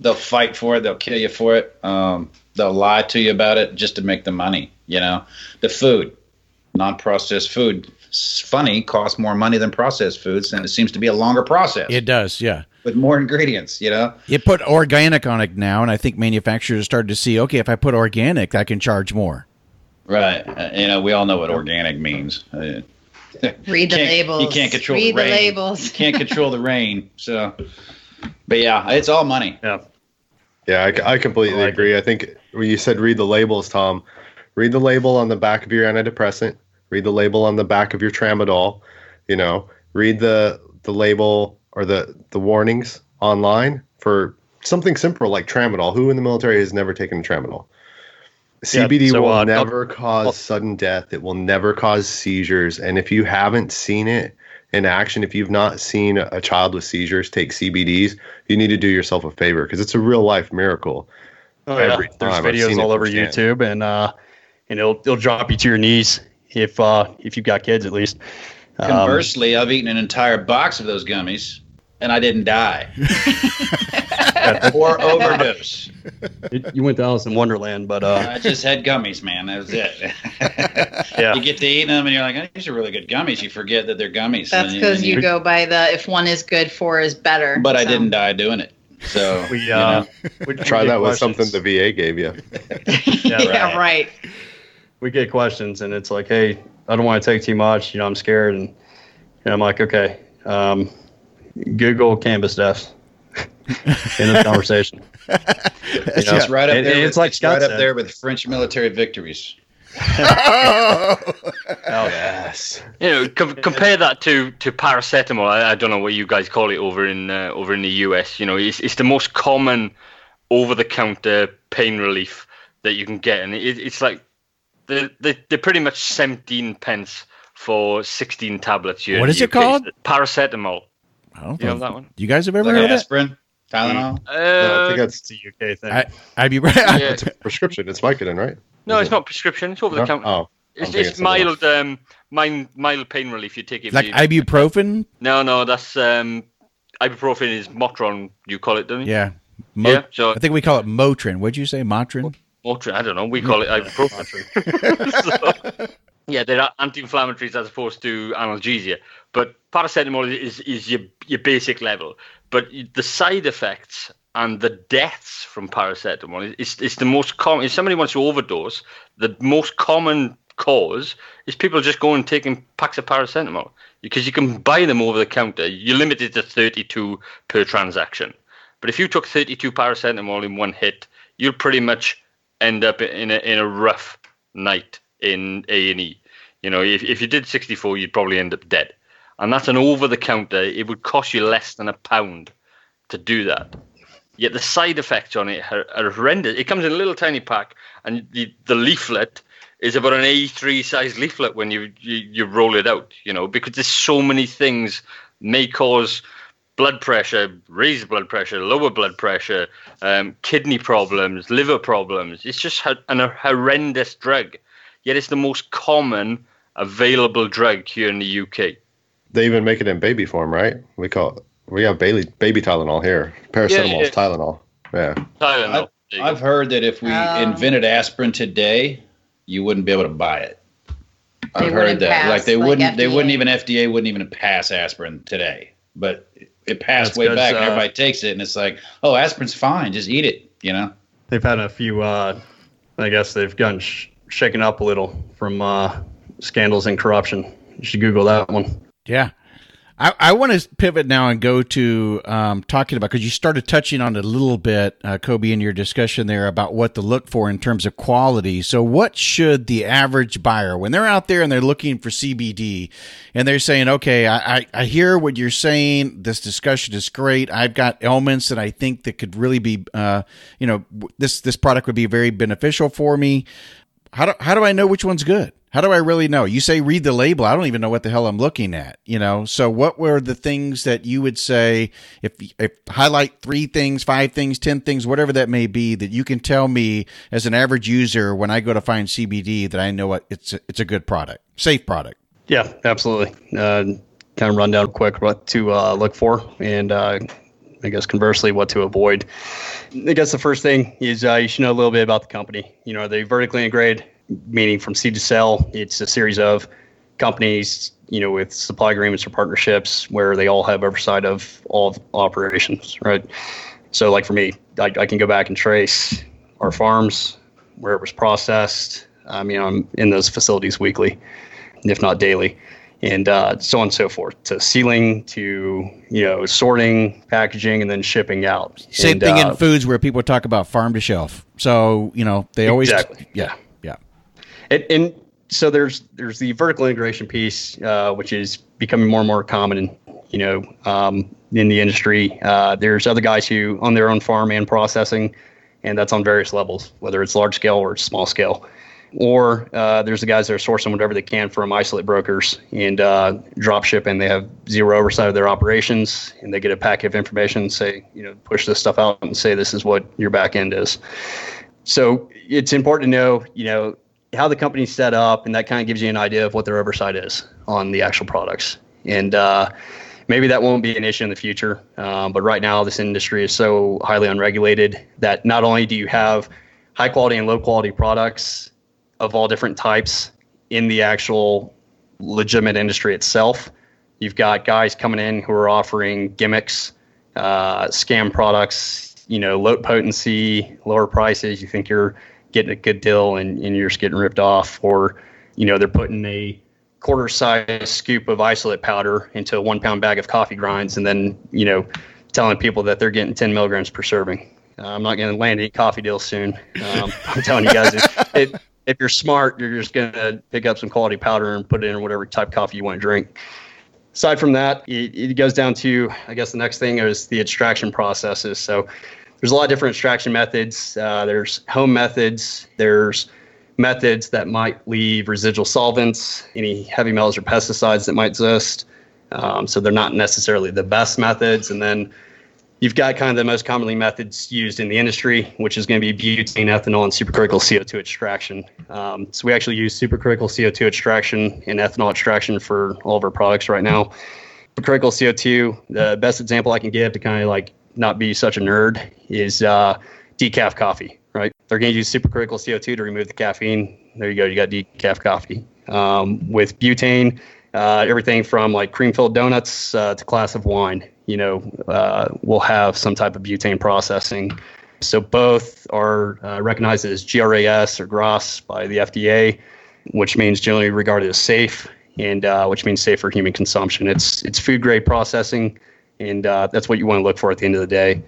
they'll fight for it. They'll kill you for it. Um, they'll lie to you about it just to make the money. You know, the food, non-processed food. It's funny, costs more money than processed foods, and it seems to be a longer process It does, yeah. with more ingredients. You know, You put organic on it now, and I think manufacturers started to see, okay, if I put organic, I can charge more. right? Uh, you know, we all know what organic means. Uh, Read the labels. You can't control Read the rain. labels. You can't control the rain. So, but yeah, it's all money. Yeah. Yeah, I, I completely I like agree. I think when you said read the labels, Tom, read the label on the back of your antidepressant, read the label on the back of your tramadol, you know, read the the label or the the warnings online for something simple like tramadol. Who in the military has never taken tramadol? Yeah, CBD so, will uh, never cause sudden death. It will never cause seizures. And if you haven't seen it in action, if you've not seen a child with seizures take CBDs, you need to do yourself a favor because it's a real life miracle. Oh yeah, Every there's time. Videos all over firsthand. YouTube, and uh, and it'll it'll drop you to your knees if uh if you've got kids at least. Um, Conversely, I've eaten an entire box of those gummies and I didn't die. or overdose. you- you went to Alice in Wonderland, but uh, I just had gummies, man. That was it. yeah, You get to eating them and you're like, oh, these are really good gummies. You forget that they're gummies. That's because and you go by the if one is good, four is better. But I didn't die doing it. So, we you uh, know, we, we Try get that with something the VA gave you. Yeah, yeah, right. right. we get questions, and it's like, hey, I don't want to take too much. You know, I'm scared, and, and I'm like, okay, um, Google cannabis deaths. End of conversation. it's Yeah. just right up And- there. and with- it's like it's Scott right up there with French military victories. Oh, Yes. You know, com- compare that to to paracetamol. I, I don't know what you guys call it over in uh, over in the US. You know, it's it's the most common over the counter pain relief that you can get, and it, it's like they they they're pretty much seventeen pence for sixteen tablets. Here What in it UK. called? Paracetamol. I don't You know know. that one? You guys have ever Like heard of that? Aspirin, Tylenol. Uh, No, I think that's it's a UK thing. I, I'd be right. yeah. it's a prescription. It's Vicodin, right? no, Is it's it? not prescription. It's over the No? counter. Oh, it's thinking it's something mild, um, mild, mild pain relief. You take it. like you- ibuprofen. no, no, that's um, ibuprofen is Motron. You call it, don't you? Yeah. Mo- Yeah, so- I think we call it Motrin. What'd you say, Motrin? Motrin. I don't know. We call it ibuprofen. So, yeah, they're anti-inflammatories as opposed to analgesia. But paracetamol is is your your basic level. But the side effects and the deaths from paracetamol is is the most common. If somebody wants to overdose, the most common cause is people just going and taking packs of paracetamol because you can buy them over the counter. You're limited to 32 per transaction. But if you took 32 paracetamol in one hit, you'll pretty much end up in a in a rough night in A and E. You know, if if you did 64, you'd probably end up dead. And that's an over the counter. It would cost you less than a pound to do that. Yet the side effects on it are, are horrendous. It comes in a little tiny pack, and the, the leaflet is about an A3 size leaflet when you, you you roll it out. You know, because there's so many things may cause blood pressure, raised blood pressure, lower blood pressure, um, kidney problems, liver problems. It's just an, a horrendous drug. Yet it's the most common available drug here in the UK. They even make it in baby form, right? We call it, we have baby baby Tylenol here. Paracetamol yeah, yeah. Tylenol. Yeah. Tylenol. I've, I've heard that if we um, invented aspirin today, you wouldn't be able to buy it. I've heard that. Pass, like they like wouldn't. FDA. They wouldn't even FDA wouldn't even pass aspirin today. But it passed That's way back, uh, and everybody takes it, and it's like, oh, aspirin's fine, just eat it. You know. They've had a few. Uh, I guess they've gotten sh- shaken up a little from uh, scandals and corruption. You should Google that one. Yeah, I, I want to pivot now and go to um, talking about because you started touching on it a little bit, uh, Coby, in your discussion there about what to look for in terms of quality. So, what should the average buyer, when they're out there and they're looking for CBD, and they're saying, "Okay, I, I, I hear what you're saying. This discussion is great. I've got elements that I think that could really be, uh, you know, this this product would be very beneficial for me." How do how do I know which one's good? How do I really know? You say read the label. I don't even know what the hell I'm looking at, you know? So what were the things that you would say if, if highlight three things, five things, 10 things, whatever that may be that you can tell me as an average user when I go to find CBD that I know what it's, a, it's a good product, safe product. Yeah, absolutely. Uh, kind of run down quick what to uh, look for and uh, I guess conversely what to avoid. I guess the first thing is uh, you should know a little bit about the company. You know, are they vertically integrated? meaning from seed to sell. It's a series of companies, you know, with supply agreements or partnerships where they all have oversight of all of operations, right? So, like for me, I, I can go back and trace our farms, where it was processed. I mean, I'm in those facilities weekly, if not daily, and uh, so on and so forth. To sealing, to you know, sorting, packaging, and then shipping out. Same and, thing uh, in foods where people talk about farm to shelf. So you know, they always exactly. yeah and, and so there's there's the vertical integration piece, uh, which is becoming more and more common, in, you know, um, in the industry. Uh, there's other guys who own their own farm and processing, and that's on various levels, whether it's large scale or small scale. Or uh, there's the guys that are sourcing whatever they can from isolate brokers and uh, drop shipping. They have zero oversight of their operations, and they get a packet of information, say, you know, push this stuff out and say this is what your back end is. So it's important to know, you know, how the company's set up, and that kind of gives you an idea of what their oversight is on the actual products. And uh, maybe that won't be an issue in the future, um, but right now this industry is so highly unregulated that not only do you have high quality and low quality products of all different types in the actual legitimate industry itself, you've got guys coming in who are offering gimmicks, uh, scam products, you know, low potency, lower prices. You think you're getting a good deal and, and you're just getting ripped off, or you know they're putting a quarter size scoop of isolate powder into a one pound bag of coffee grinds, and then you know telling people that they're getting 10 milligrams per serving. Uh, I'm not going to land any coffee deals soon. Um, I'm telling you guys, if, if, if you're smart, you're just going to pick up some quality powder and put it in whatever type of coffee you want to drink. Aside from that, it, it goes down to, I guess the next thing is the extraction processes. So there's a lot of different extraction methods. Uh, there's home methods. There's methods that might leave residual solvents, any heavy metals or pesticides that might exist. Um, so they're not necessarily the best methods. And then you've got kind of the most commonly methods used in the industry, which is going to be butane, ethanol, and supercritical CO2 extraction. Um, so we actually use supercritical CO2 extraction and ethanol extraction for all of our products right now. Supercritical CO2, the best example I can give to kind of like not be such a nerd is uh, decaf coffee, right? They're going to use supercritical CO2 to remove the caffeine. There you go. You got decaf coffee. Um, with butane, uh, everything from like cream filled donuts uh, to glass of wine, you know, uh, will have some type of butane processing. So both are uh, recognized as GRAS or GRAS by the FDA, which means generally regarded as safe and uh, which means safe for human consumption. It's it's food grade processing and uh, that's what you want to look for at the end of the day.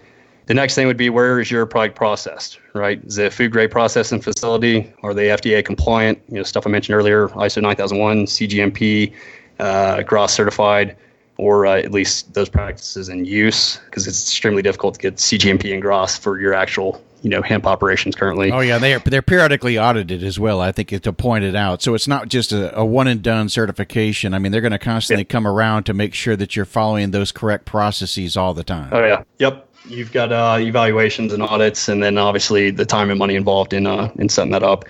The next thing would be where is your product processed, right? Is it a food grade processing facility? Are they FDA compliant? You know, stuff I mentioned earlier, ISO 9001, CGMP, uh, GRAS certified, or uh, at least those practices in use, because it's extremely difficult to get CGMP and GRAS for your actual you know hemp operations currently. Oh yeah, they are they're periodically audited as well. I think to point it out, so it's not just a, a one and done certification. I mean, they're going to constantly yeah. come around to make sure that you're following those correct processes all the time. Oh yeah, yep. You've got uh, evaluations and audits, and then obviously the time and money involved in uh, in setting that up.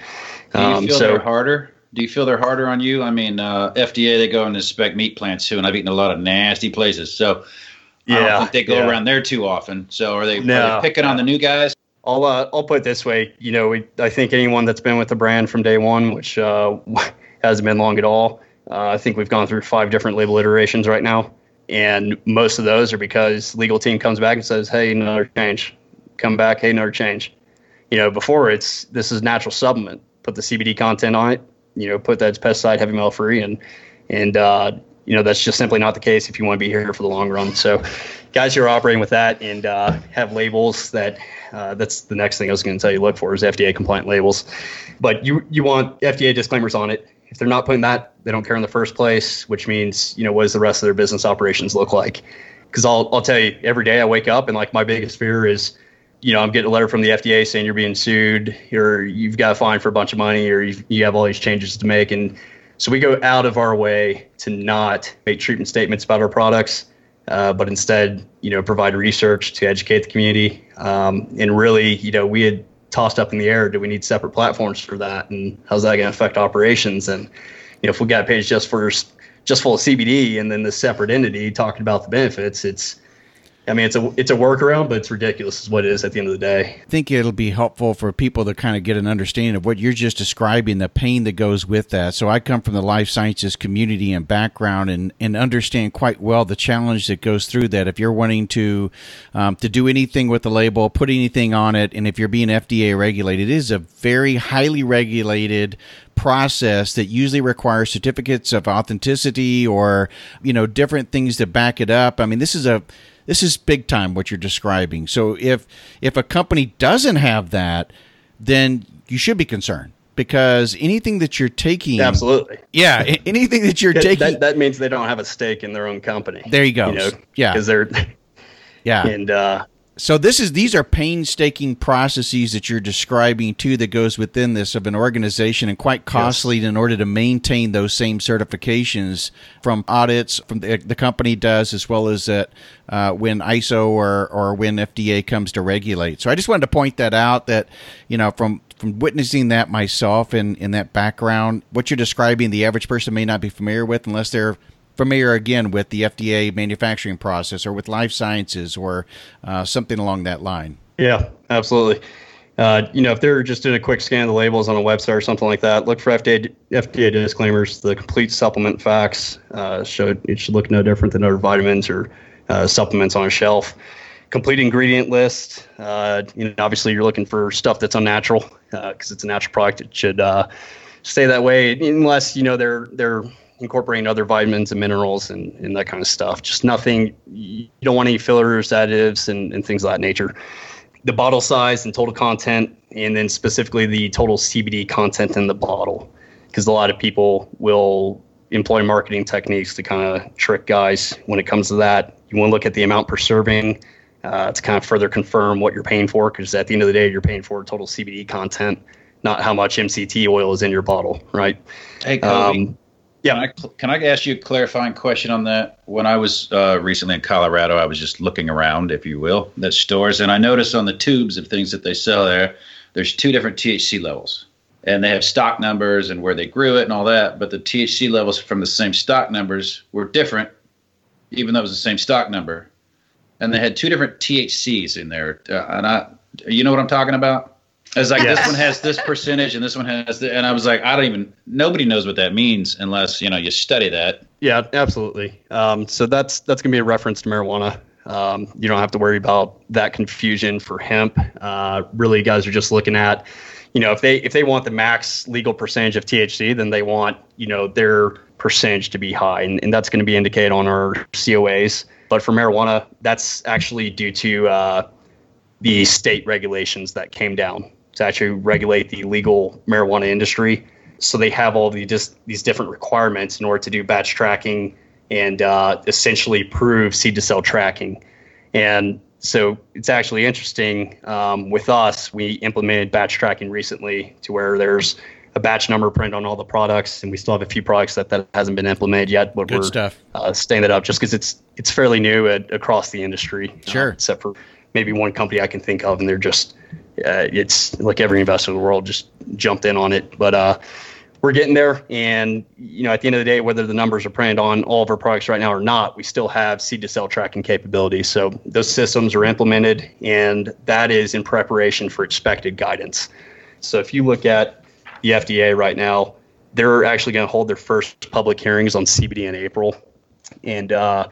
Do you um, feel so, they're harder? Do you feel they're harder on you? I mean, uh, FDA they go and inspect meat plants too, and I've eaten a lot of nasty places. So yeah, I don't think they go yeah. around there too often. So are they, no. are they picking on the new guys? I'll uh, I'll put it this way. You know, we, I think anyone that's been with the brand from day one, which uh, hasn't been long at all, uh, I think we've gone through five different label iterations right now, and most of those are because legal team comes back and says, "Hey, another change." Come back, hey, another change. You know, before it's this is natural supplement. Put the CBD content on it. You know, put that pesticide heavy metal free, and and uh, you know that's just simply not the case if you want to be here for the long run. So, guys who are operating with that and uh, have labels that uh, that's the next thing I was going to tell you look for is FDA compliant labels. But you you want FDA disclaimers on it. If they're not putting that, they don't care in the first place, which means you know what does the rest of their business operations look like? Because I'll I'll tell you every day I wake up and like my biggest fear is you know, I'm getting a letter from the FDA saying you're being sued, or you've got a fine for a bunch of money, or you have all these changes to make. And so we go out of our way to not make treatment statements about our products uh, but instead, you know, provide research to educate the community. Um, and really, you know, we had tossed up in the air, do we need separate platforms for that? And how's that going to affect operations? And, you know, if we got a page just for just full of CBD and then the separate entity talking about the benefits, it's I mean, it's a it's a workaround, but it's ridiculous, is what it is at the end of the day. I think it'll be helpful for people to kind of get an understanding of what you're just describing, the pain that goes with that. So I come from the life sciences community and background, and and understand quite well the challenge that goes through that. If you're wanting to um, to do anything with the label, put anything on it, and if you're being FDA regulated, it is a very highly regulated process that usually requires certificates of authenticity or you know different things to back it up. I mean, this is a this is big time what you're describing. So if if a company doesn't have that, then you should be concerned because anything that you're taking absolutely. Yeah anything that you're taking that, that, means they don't have a stake in their own company. There you go. You know, yeah. because they're yeah. and uh so this is these are painstaking processes that you're describing too that goes within this of an organization and quite costly yes. in order to maintain those same certifications from audits from the, the company does as well as that uh, when ISO or or when FDA comes to regulate. So I just wanted to point that out that you know from from witnessing that myself in in that background, what you're describing, the average person may not be familiar with unless they're familiar again with the FDA manufacturing process or with life sciences or uh, something along that line. Yeah, absolutely. Uh, you know, if they're just doing a quick scan of the labels on a website or something like that, look for FDA FDA disclaimers. The complete supplement facts uh, show it should look no different than other vitamins or uh, supplements on a shelf. Complete ingredient list. Uh, you know, obviously you're looking for stuff that's unnatural because uh, it's a natural product. It should uh, stay that way unless you know they're they're incorporating other vitamins and minerals and, and that kind of stuff. Just nothing, you don't want any fillers, additives, and, and things of that nature. The bottle size and total content, and then specifically the total CBD content in the bottle. Because a lot of people will employ marketing techniques to kind of trick guys when it comes to that. You want to look at the amount per serving uh, to kind of further confirm what you're paying for. Because at the end of the day, you're paying for total CBD content, not how much MCT oil is in your bottle, right? Hey. Um, yeah. Can I, can I ask you a clarifying question on that? When I was uh, recently in Colorado, I was just looking around, if you will, the stores, and I noticed on the tubes of things that they sell there, there's two different THC levels. And they have stock numbers and where they grew it and all that, but the THC levels from the same stock numbers were different, even though it was the same stock number. And they had two different THCs in there. Uh, and I, you know what I'm talking about? I was like, yes. this one has this percentage and this one has the, and I was like, I don't even, nobody knows what that means unless, you know, you study that. Yeah, absolutely. Um, so that's, that's going to be a reference to marijuana. Um, you don't have to worry about that confusion for hemp. Uh, really, guys are just looking at, you know, if they, if they want the max legal percentage of THC, then they want, you know, their percentage to be high. And, and that's going to be indicated on our COAs. But for marijuana, that's actually due to, uh, the state regulations that came down to actually regulate the legal marijuana industry. So they have all the just these different requirements in order to do batch tracking and uh, essentially prove seed to cell tracking. And so it's actually interesting. Um, with us, we implemented batch tracking recently to where there's a batch number print on all the products, and we still have a few products that, that hasn't been implemented yet. But Good we're stuff. Uh, staying that up just because it's it's fairly new at, across the industry. uh, Sure. except for maybe one company I can think of, and they're just uh, it's like every investor in the world just jumped in on it. But uh, we're getting there, and you know, at the end of the day, whether the numbers are printed on all of our products right now or not, we still have seed to cell tracking capabilities. So those systems are implemented, and that is in preparation for expected guidance. So if you look at the FDA right now, they're actually going to hold their first public hearings on CBD in April, and uh,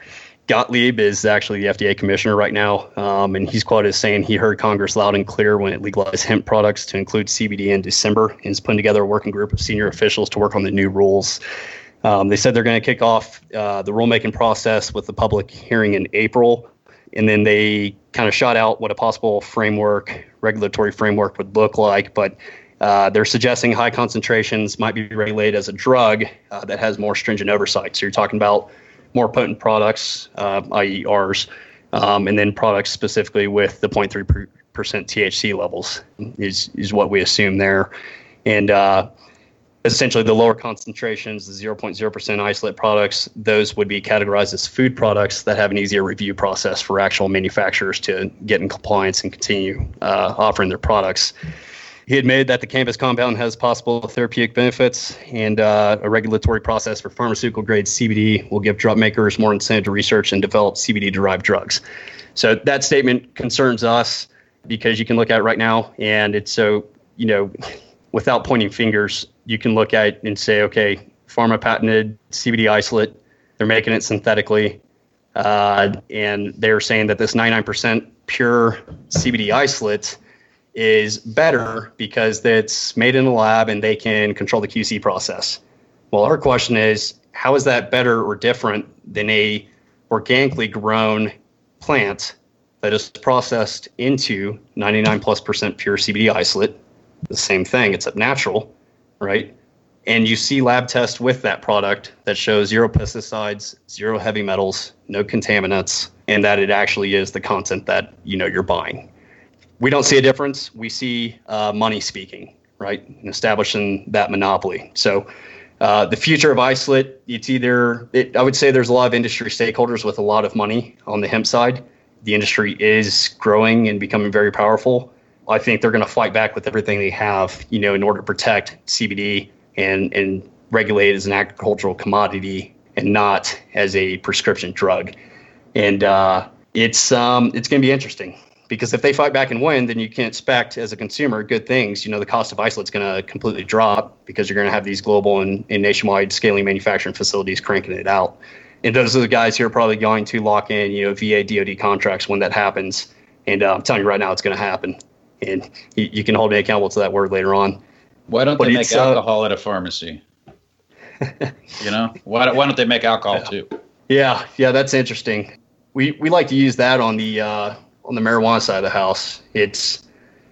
Gottlieb is actually the FDA commissioner right now, um, and he's quoted as saying he heard Congress loud and clear when it legalized hemp products to include CBD in December, and is putting together a working group of senior officials to work on the new rules. Um, they said they're going to kick off uh, the rulemaking process with the public hearing in April, and then they kind of shot out what a possible framework, regulatory framework would look like, but. Uh, they're suggesting high concentrations might be regulated as a drug uh, that has more stringent oversight. So you're talking about more potent products, uh, i.e., ours, um, and then products specifically with the 0.3 percent THC levels is is what we assume there, and uh, essentially the lower concentrations, the 0.0 percent isolate products, those would be categorized as food products that have an easier review process for actual manufacturers to get in compliance and continue uh, offering their products. He admitted that the cannabis compound has possible therapeutic benefits, and uh, a regulatory process for pharmaceutical grade CBD will give drug makers more incentive to research and develop CBD derived drugs. So that statement concerns us because you can look at it right now, and it's so, you know, without pointing fingers, you can look at it and say, okay, pharma patented CBD isolate, they're making it synthetically. Uh, and they're saying that this 99% pure CBD isolate is better because it's made in a lab and they can control the QC process. Well, our question is, how is that better or different than a organically grown plant that is processed into 99 plus percent pure CBD isolate? The same thing, it's natural, right? And you see lab tests with that product that shows zero pesticides, zero heavy metals, no contaminants, and that it actually is the content that you know you're buying we don't see a difference. We see uh, money speaking, right, and establishing that monopoly. So uh, the future of isolate, it's either, it, I would say there's a lot of industry stakeholders with a lot of money on the hemp side. The industry is growing and becoming very powerful. I think they're going to fight back with everything they have, you know, in order to protect CBD and, and regulate it as an agricultural commodity and not as a prescription drug. And uh, it's um, it's going to be interesting because if they fight back and win, then you can expect as a consumer good things. You know, the cost of isolate's going to completely drop because you're going to have these global and, and, nationwide scaling manufacturing facilities cranking it out. And those are the guys who are probably going to lock in, you know, VA DoD contracts when that happens. And uh, I'm telling you right now, it's going to happen. And you, you, can hold me accountable to that word later on. Why don't but they make alcohol uh, at a pharmacy? you know, why, why don't they make alcohol yeah. too? Yeah, yeah, that's interesting. We we like to use that on the uh, on the marijuana side of the house. It's,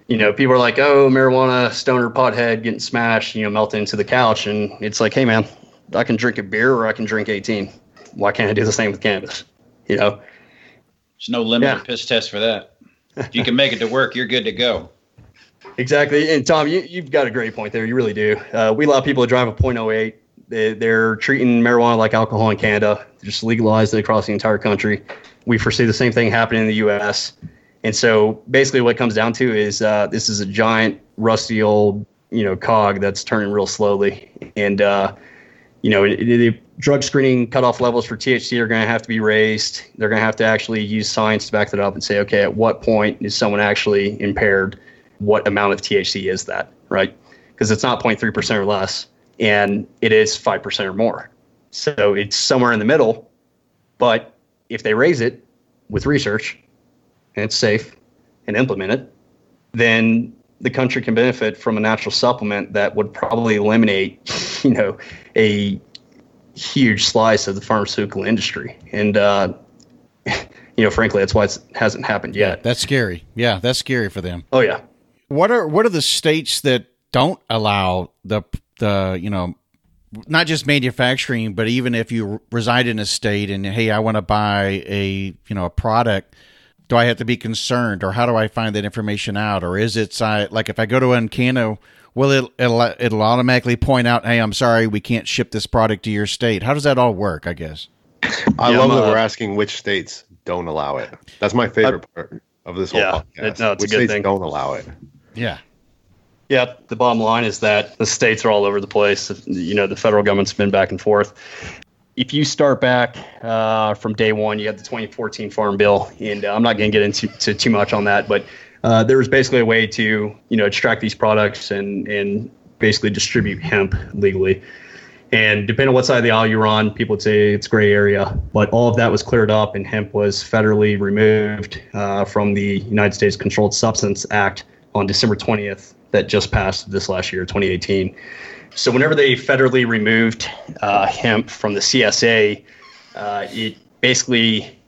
you know, people are like, oh, marijuana, stoner, pothead, getting smashed, you know, melting into the couch. And it's like, hey, man, I can drink a beer or I can drink 18. Why can't I do the same with cannabis? You know? There's no limit yeah. piss test for that. If you can make it to work, you're good to go. Exactly. And Tom, you, you've got a great point there. You really do. Uh, we allow people to drive a .08. They, they're treating marijuana like alcohol in Canada, They're just legalized it across the entire country we foresee the same thing happening in the U.S. And so basically, what it comes down to is uh, this is a giant, rusty old, you know, cog that's turning real slowly. And uh, you know, the drug screening cutoff levels for THC are going to have to be raised. They're going to have to actually use science to back that up and say, okay, at what point is someone actually impaired? What amount of THC is that, right? Because it's not 0.3% or less, and it is 5% or more. So it's somewhere in the middle, but if they raise it with research and it's safe and implement it, then the country can benefit from a natural supplement that would probably eliminate, you know, a huge slice of the pharmaceutical industry. And, uh, you know, frankly, that's why it hasn't happened yet. That's scary. Yeah, that's scary for them. Oh yeah. What are what are the states that don't allow the the you know not just manufacturing, but even if you reside in a state and hey, I want to buy a you know a product, do I have to be concerned, or how do I find that information out, or is it like if I go to UnCanna, will it it'll, it'll automatically point out, hey, I'm sorry, we can't ship this product to your state? How does that all work? I guess. I yeah, love that we're asking which states don't allow it. That's my favorite I, part of this whole yeah, podcast. It, no, it's which a good states thing. don't allow it? Yeah. Yeah, the bottom line is that the states are all over the place. You know, the federal government's been back and forth. If you start back uh, from day one, you have the 2014 Farm Bill, and uh, I'm not going to get into to too much on that, but uh, there was basically a way to you know extract these products and and basically distribute hemp legally. And depending on what side of the aisle you're on, people would say it's gray area. But all of that was cleared up, and hemp was federally removed uh, from the United States Controlled Substance Act on December 20th, that just passed this last year, 2018. So whenever they federally removed uh, hemp from the CSA, uh, it basically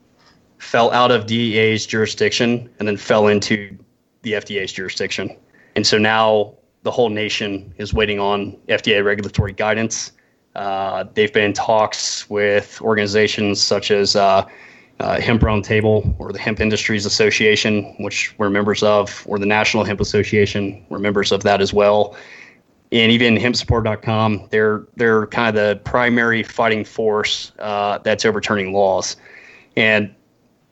fell out of DEA's jurisdiction and then fell into the FDA's jurisdiction. And so now the whole nation is waiting on FDA regulatory guidance. Uh, they've been in talks with organizations such as uh, Hemp Roundtable or the Hemp Industries Association, which we're members of, or the National Hemp Association, we're members of that as well. And even hempsupport.com, they're they're kind of the primary fighting force uh, that's overturning laws. And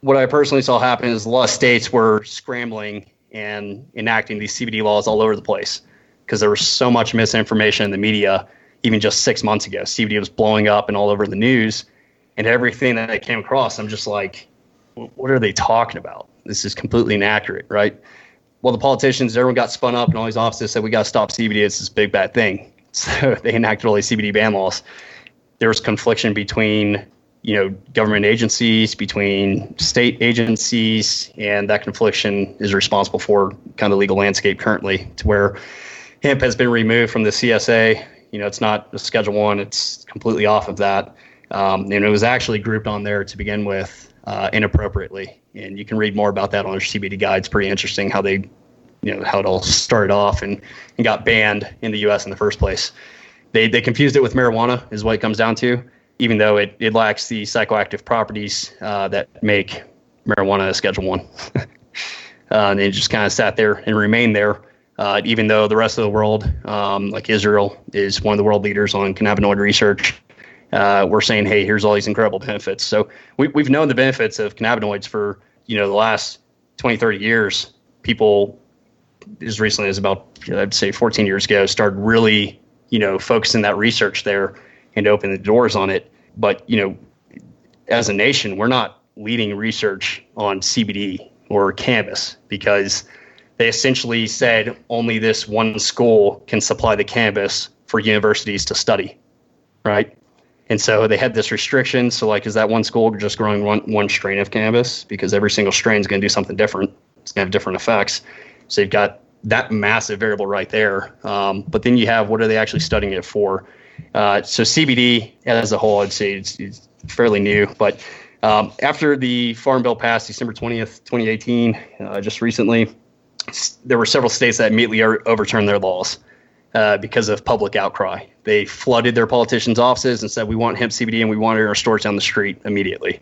what I personally saw happen is a lot of states were scrambling and enacting these CBD laws all over the place because there was so much misinformation in the media. Even just six months ago, CBD was blowing up and all over the news and everything that I came across, I'm just like, what are they talking about? This is completely inaccurate, right? Well, the politicians, everyone got spun up, and all these offices said we got to stop CBD. It's this big bad thing. So they enacted all these CBD ban laws. There was confliction between you know government agencies, between state agencies, and that confliction is responsible for kind of the legal landscape currently, to where hemp has been removed from the CSA. You know, it's not a Schedule One; it's completely off of that. Um, and it was actually grouped on there to begin with uh, inappropriately. And you can read more about that on our CBD guide. It's pretty interesting how they, you know, how it all started off and, and got banned in the U.S. in the first place. They, they confused it with marijuana, is what it comes down to, even though it, it lacks the psychoactive properties uh, that make marijuana a Schedule One. uh, and it just kind of sat there and remained there. Uh, even though the rest of the world, um, like Israel, is one of the world leaders on cannabinoid research, uh, we're saying, hey, here's all these incredible benefits. So we, we've known the benefits of cannabinoids for you know the last 20, 30 years. People as recently as about I'd say 14 years ago started really you know focusing that research there and opening the doors on it. But you know, as a nation, we're not leading research on CBD or cannabis because they essentially said only this one school can supply the cannabis for universities to study, right? And so they had this restriction. So, like, is that one school just growing one, one strain of cannabis? Because every single strain is going to do something different. It's going to have different effects. So you've got that massive variable right there. Um, but then you have what are they actually studying it for? Uh, so CBD as a whole, I'd say it's, it's fairly new. But um, after the Farm Bill passed December 20th, 2018, uh, just recently, there were several states that immediately overturned their laws uh, because of public outcry. They flooded their politicians' offices and said, "We want hemp CBD and we want it in our stores down the street immediately."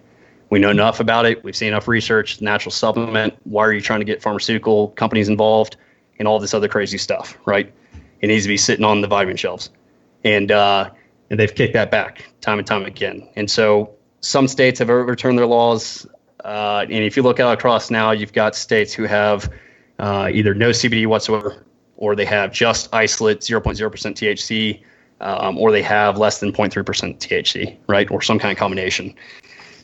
We know enough about it. We've seen enough research. Natural supplement. Why are you trying to get pharmaceutical companies involved and all this other crazy stuff? Right? It needs to be sitting on the vitamin shelves, and uh, and they've kicked that back time and time again. And so some states have overturned their laws. Uh, and if you look out across now, you've got states who have uh, either no CBD whatsoever or they have just isolate 0.0% THC, um, or they have less than 0.3% THC, right? Or some kind of combination.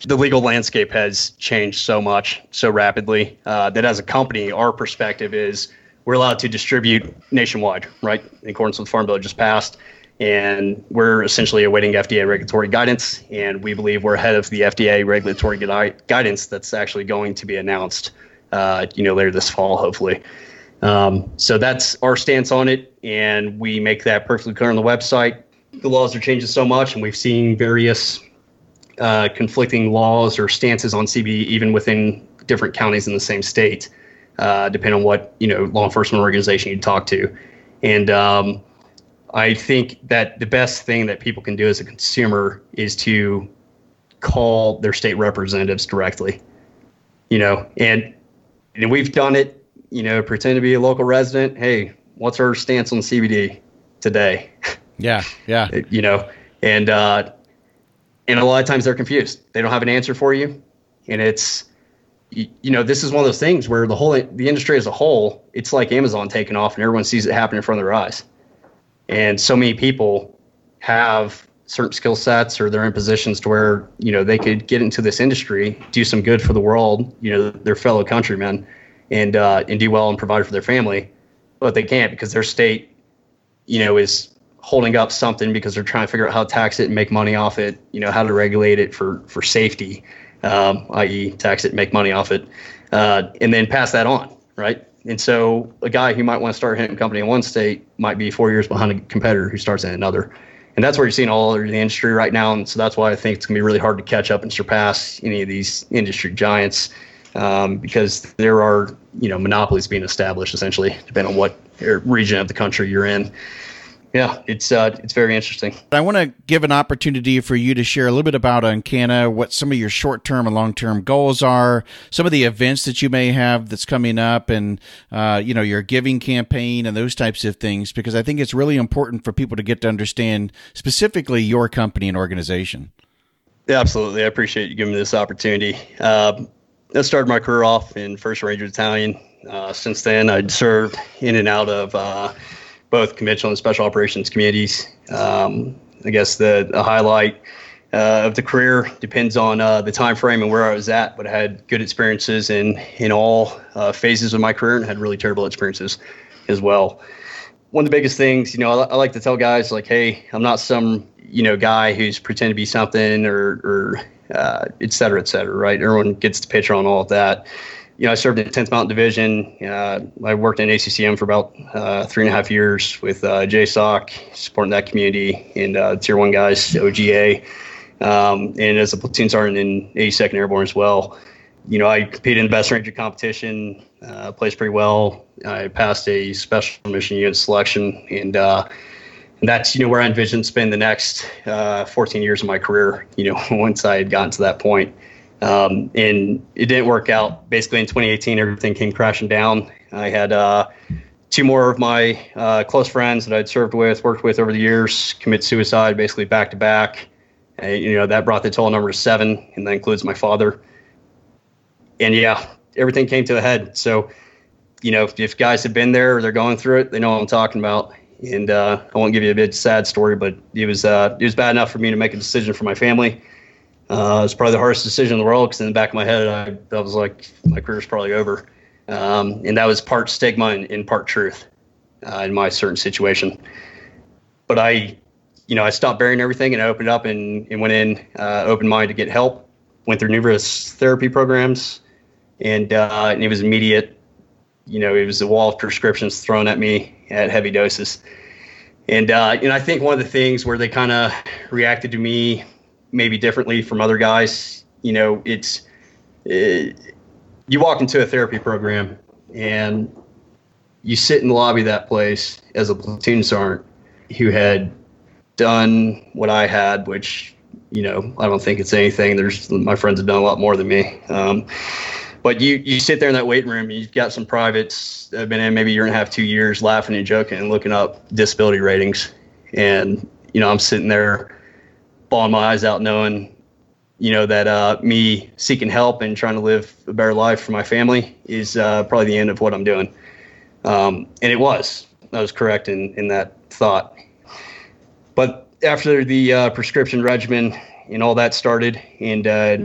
The legal landscape has changed so much, so rapidly, uh, that as a company, our perspective is we're allowed to distribute nationwide, right? In accordance with the Farm Bill just passed. And we're essentially awaiting FDA regulatory guidance. And we believe we're ahead of the FDA regulatory guidance that's actually going to be announced, uh, you know, later this fall, hopefully. Um, so that's our stance on it, and we make that perfectly clear on the website. The laws are changing so much, and we've seen various uh, conflicting laws or stances on CBD even within different counties in the same state, uh, depending on what you know law enforcement organization you talk to. And um, I think that the best thing that people can do as a consumer is to call their state representatives directly. You know, and and we've done it. You know, pretend to be a local resident. Hey, what's our stance on CBD today? Yeah, yeah. you know, and uh, and a lot of times they're confused. They don't have an answer for you, and it's you, you know this is one of those things where the whole the industry as a whole, it's like Amazon taking off, and everyone sees it happen in front of their eyes, and so many people have certain skill sets or they're in positions to where you know they could get into this industry, do some good for the world, you know, their fellow countrymen, and uh, and do well and provide for their family, but they can't because their state, you know, is holding up something because they're trying to figure out how to tax it and make money off it. You know, how to regulate it for for safety, um, i.e., tax it make money off it, uh, and then pass that on, right? And so a guy who might want to start a hemp company in one state might be four years behind a competitor who starts in another. And that's where you're seeing all over the industry right now. And so that's why I think it's going to be really hard to catch up and surpass any of these industry giants um, because there are, you know, monopolies being established essentially, depending on what region of the country you're in yeah, it's uh, it's very interesting. I want to give an opportunity for you to share a little bit about UnCanna, what some of your short term and long term goals are, some of the events that you may have that's coming up, and uh, you know your giving campaign and those types of things, because I think it's really important for people to get to understand specifically your company and organization. Yeah, absolutely. I appreciate you giving me this opportunity. Uh, I started my career off in First Ranger Battalion. Uh, since then, I'd served in and out of uh, both conventional and special operations communities. Um, I guess the, the highlight uh, of the career depends on uh, the time frame and where I was at, but I had good experiences in in all uh, phases of my career and had really terrible experiences as well. One of the biggest things, you know, I, I like to tell guys like, hey, I'm not some you know guy who's pretending to be something or or uh, et cetera, et cetera, right? Everyone gets the picture on all of that you know, I served in the 10th Mountain Division. Uh, I worked in ACCM for about uh, three and a half years with uh, JSOC, supporting that community and uh, Tier 1 guys, OGA, um, and as a platoon sergeant in 82nd Airborne as well. You know, I competed in the best ranger competition, uh, pretty well. I passed a special mission unit selection, and, uh, and that's, you know, where I envisioned spending the next uh, 14 years of my career, you know, once I had gotten to that point. Um, and it didn't work out. Basically, in 2018, everything came crashing down. I had uh, two more of my uh, close friends that I'd served with, worked with over the years, commit suicide basically back to back. You know, that brought the total number to seven, and that includes my father. And yeah, everything came to a head. So, you know, if, if guys have been there or they're going through it, they know what I'm talking about. And uh, I won't give you a big sad story, but it was uh, it was bad enough for me to make a decision for my family uh, was probably the hardest decision in the world because in the back of my head, I, I was like, my career's probably over. Um, and that was part stigma and, and part truth uh, in my certain situation. But I, you know, I stopped burying everything and I opened up and, and went in uh, open mind to get help. Went through numerous therapy programs, and, uh, and it was immediate. You know, it was a wall of prescriptions thrown at me at heavy doses. And uh, and I think one of the things where they kind of reacted to me maybe differently from other guys. You know, it's it, you walk into a therapy program and you sit in the lobby of that place as a platoon sergeant who had done what I had, which you know I don't think it's anything. There's my friends have done a lot more than me. Um, but you you sit there in that waiting room, and you've got some privates that have been in maybe a year and a half, two years, laughing and joking and looking up disability ratings, and you know I'm sitting there bawling my eyes out knowing you know that uh, me seeking help and trying to live a better life for my family is uh, probably the end of what I'm doing. Um, and it was. I was correct in, in that thought. But after the uh, prescription regimen and all that started, and uh,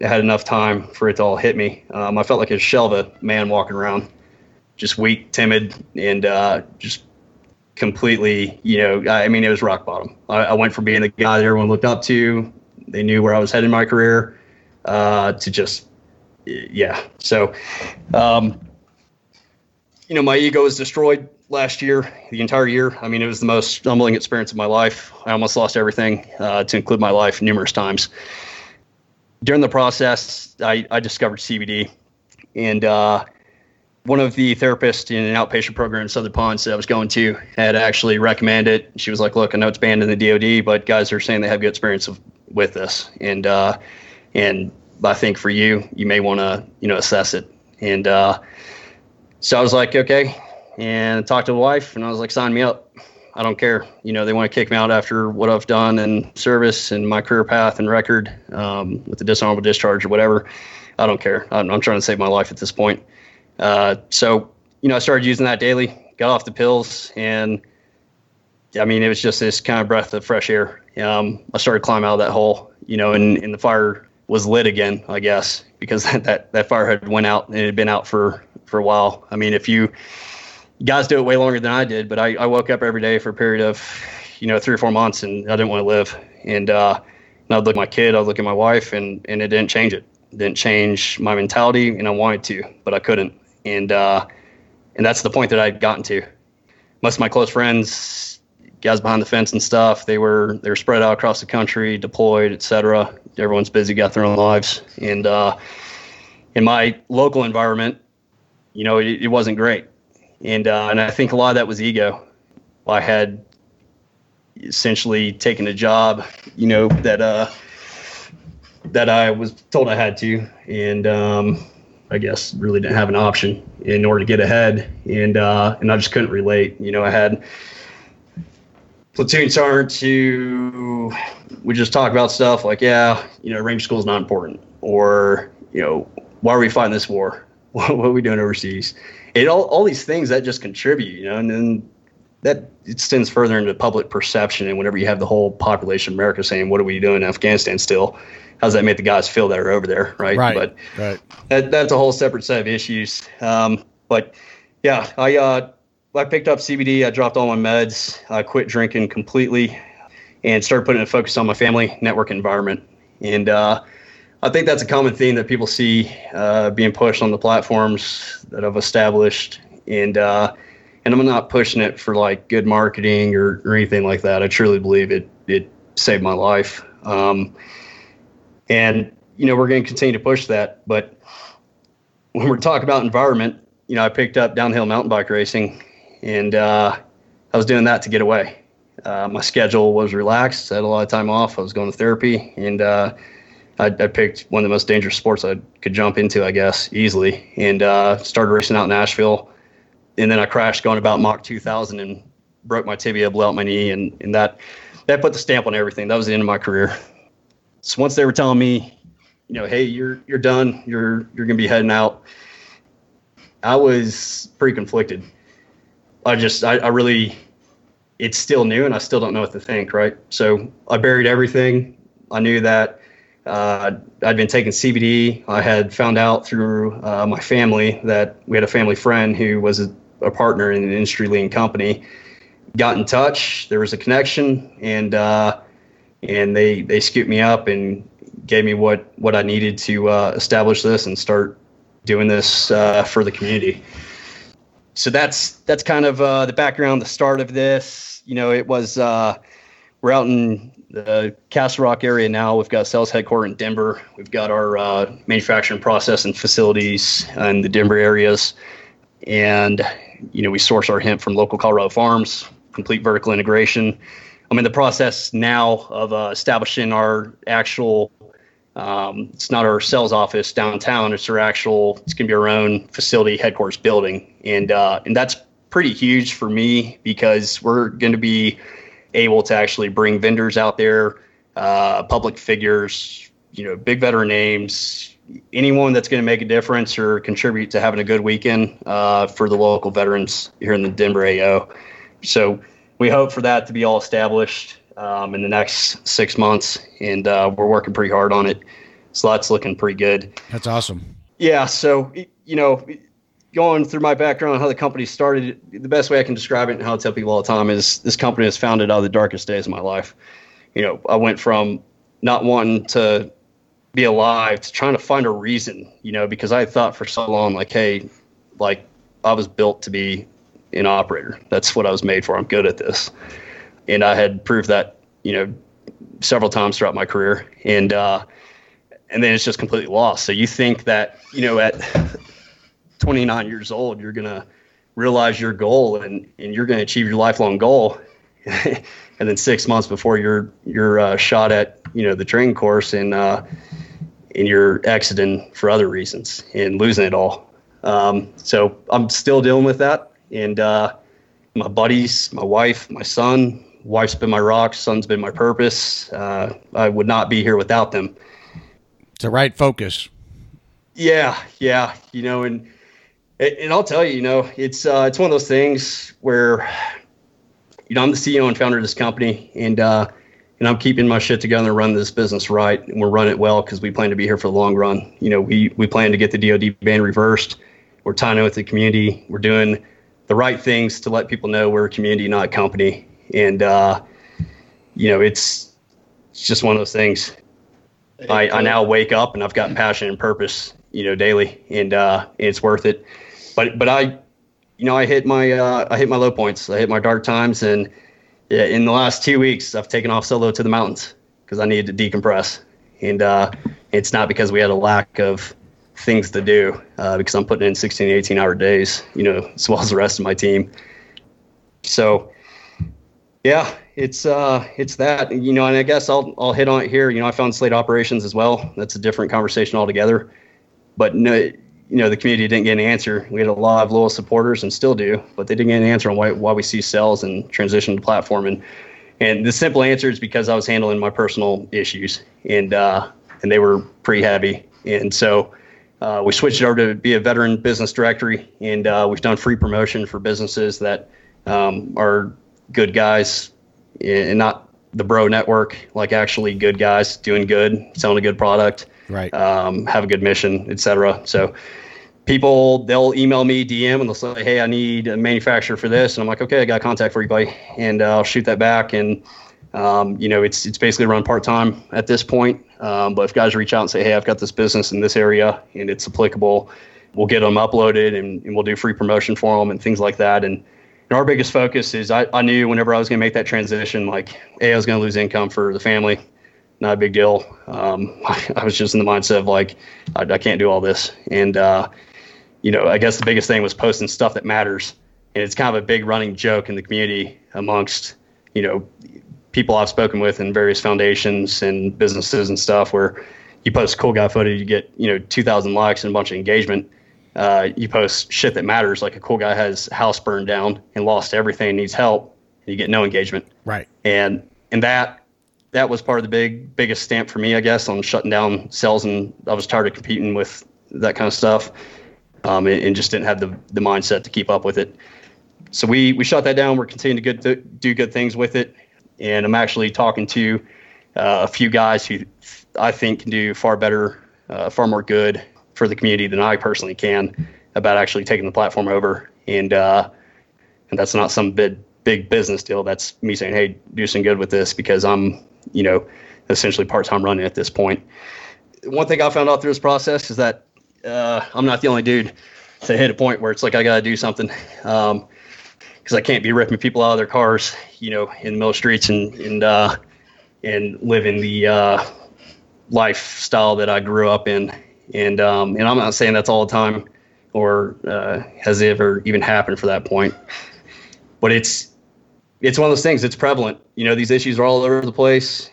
had enough time for it to all hit me, um, I felt like a shell of a man walking around, just weak, timid, and uh, just completely, you know, I mean, it was rock bottom. I, I, went from being the guy that everyone looked up to, they knew where I was heading in my career, uh, to just, yeah. So, um, you know, my ego was destroyed last year, the entire year. I mean, it was the most humbling experience of my life. I almost lost everything, uh, to include my life numerous times. During the process, I, I discovered CBD and, uh, one of the therapists in an outpatient program in Southern Pines that I was going to had actually recommended it. She was like, "Look, I know it's banned in the DoD, but guys are saying they have good experience of, with this, and uh, and I think for you, you may want to you know assess it." And uh, so I was like, "Okay," and talked to the wife, and I was like, "Sign me up. I don't care. You know, they want to kick me out after what I've done in service and my career path and record um, with the dishonorable discharge or whatever. I don't care. I'm, I'm trying to save my life at this point." Uh, so, you know, I started using that daily, got off the pills, and I mean, it was just this kind of breath of fresh air. Um, I started climbing out of that hole, you know, and, and the fire was lit again, I guess, because that, that, that fire had went out and it had been out for, for a while. I mean, if you guys do it way longer than I did, but I, I woke up every day for a period of, you know, three or four months and I didn't want to live. And, uh, and I'd look at my kid, I'd look at my wife and, and it didn't change it. it didn't change my mentality and I wanted to, but I couldn't and uh, and that's the point that I'd gotten to. Most of my close friends, guys behind the fence and stuff, they were they were spread out across the country, deployed, etc. Everyone's busy, got their own lives, and uh, in my local environment, you know, it, it wasn't great, and uh, and I think a lot of that was ego. I had essentially taken a job, you know, that uh, that I was told I had to, and um, I guess really didn't have an option in order to get ahead, and uh, and I just couldn't relate. You know, I had platoon sergeants who would just talk about stuff like, yeah, you know, range school is not important, or you know, why are we fighting this war? what are we doing overseas? It all all these things that just contribute, you know, and then that extends further into public perception. And whenever you have the whole population of America saying, "What are we doing in Afghanistan still?" how does that make the guys feel that are over there, right? Right. But right. That, that's a whole separate set of issues. Um, but yeah, I uh, I picked up CBD. I dropped all my meds. I quit drinking completely, and started putting a focus on my family, network environment, and uh, I think that's a common theme that people see uh, being pushed on the platforms that I've established, and uh, and I'm not pushing it for like good marketing or, or anything like that. I truly believe it it saved my life. Um, and, you know, we're going to continue to push that. But when we're talking about environment, you know, I picked up downhill mountain bike racing and uh, I was doing that to get away. Uh, my schedule was relaxed. I had a lot of time off. I was going to therapy and uh, I, I, picked one of the most dangerous sports I could jump into, I guess, easily, and uh, started racing out in Nashville. And then I crashed going about Mach 2000 and broke my tibia, blew out my knee, and, and that that put the stamp on everything. That was the end of my career. So once they were telling me, you know, hey, you're you're done, you're you're gonna be heading out, I was pretty conflicted. I just I, I really it's still new and I still don't know what to think, right? So I buried everything. I knew that uh, I'd been taking CBD. I had found out through uh, my family that we had a family friend who was a, a partner in an industry leading company. Got in touch. There was a connection, and uh, and they they scooped me up and gave me what what I needed to uh, establish this and start doing this uh, for the community. So that's that's kind of uh, the background, the start of this. You know, it was we're out in the Castle Rock area now. We've got sales headquarters in Denver. We've got our uh, manufacturing process and facilities in the Denver areas, and you know we source our hemp from local Colorado farms. Complete vertical integration I'm in the process now of uh, establishing our actual. Um, it's not our sales office downtown. It's our actual. It's going to be our own facility headquarters building, and uh, and that's pretty huge for me because we're going to be able to actually bring vendors out there, uh, public figures, you know, big veteran names, anyone that's going to make a difference or contribute to having a good weekend uh, for the local veterans here in the Denver AO. So we hope for that to be all established um, in the next six months, and uh, we're working pretty hard on it. So that's looking pretty good. That's awesome. Yeah. So you know, going through my background, how the company started, the best way I can describe it and how I tell people all the time is this company was founded out of the darkest days of my life. You know, I went from not wanting to be alive to trying to find a reason, you know, because I thought for so long, like, hey, like I was built to be an operator. That's what I was made for. I'm good at this. And I had proved that, you know, several times throughout my career. And, uh, and then it's just completely lost. So you think that, you know, at 29 years old, you're gonna realize your goal and and you're gonna achieve your lifelong goal. and then six months before you're you're uh, shot at, you know, the training course and uh, and you're exiting for other reasons and losing it all. Um, so I'm still dealing with that. And uh, my buddies, my wife, my son, wife's been my rock, son's been my purpose. Uh, I would not be here without them. It's the right focus. Yeah, yeah, you know, and and I'll tell you, you know, it's uh, it's one of those things where, you know, I'm the CEO and founder of this company, and uh, and I'm keeping my shit together and run this business right, and we're running it well because we plan to be here for the long run. You know, we we plan to get the DoD ban reversed. We're tying in with the community. We're doing the right things to let people know we're a community, not a company. And uh, you know, it's it's just one of those things. I, I now wake up and I've got passion and purpose, you know, daily, and uh, it's worth it. But but I, you know, I hit my uh, I hit my low points. I hit my dark times, and yeah, in the last two weeks, I've taken off solo to the mountains because I needed to decompress. And uh, it's not because we had a lack of things to do uh, because I'm putting in 16, 18 hour days, you know, as well as the rest of my team. So, yeah, it's uh, it's that, you know, and I guess I'll I'll hit on it here. You know, I found Slate operations as well. That's a different conversation altogether. But no, you know, the community didn't get an answer. We had a lot of loyal supporters and still do, but they didn't get an answer on why why we see sales and transition to platform. And and the simple answer is because I was handling my personal issues and uh, and they were pretty heavy. And so uh, we switched over to be a veteran business directory, and uh, we've done free promotion for businesses that um, are good guys and not the bro network, like actually good guys doing good, selling a good product, right? Um, have a good mission, etc. So people they'll email me DM and they'll say, "Hey, I need a manufacturer for this," and I'm like, "Okay, I got a contact for you, buddy," and uh, I'll shoot that back and um, you know, it's it's basically run part time at this point. Um, but if guys reach out and say, "Hey, I've got this business in this area and it's applicable," we'll get them uploaded and, and we'll do free promotion for them and things like that. And, and our biggest focus is I, I knew whenever I was going to make that transition, like, hey, I was going to lose income for the family. Not a big deal. Um, I, I, was just in the mindset of like, I, I can't do all this. And, uh, you know, I guess the biggest thing was posting stuff that matters. And it's kind of a big running joke in the community amongst, you know, people I've spoken with in various foundations and businesses and stuff where you post cool guy footage, you get, you know, 2,000 likes and a bunch of engagement. Uh, you post shit that matters, like a cool guy has house burned down and lost everything and needs help, and you get no engagement. Right. And and that that was part of the big biggest stamp for me, I guess, on shutting down sales. And I was tired of competing with that kind of stuff, um, and, and, just didn't have the the mindset to keep up with it. So we we shut that down. We're continuing to good, do good things with it and I'm actually talking to uh, a few guys who I think can do far better, uh, far more good for the community than I personally can about actually taking the platform over. And uh, and that's not some big big business deal. That's me saying, hey, do some good with this because I'm you know essentially part time running at this point. One thing I found out through this process is that uh, I'm not the only dude to hit a point where it's like I got to do something. Um, because I can't be ripping people out of their cars, you know, in the middle streets and and uh, and living the uh, lifestyle that I grew up in. And um, and I'm not saying that's all the time, or uh, has ever even happened for that point. But it's it's one of those things. It's prevalent. You know, these issues are all over the place.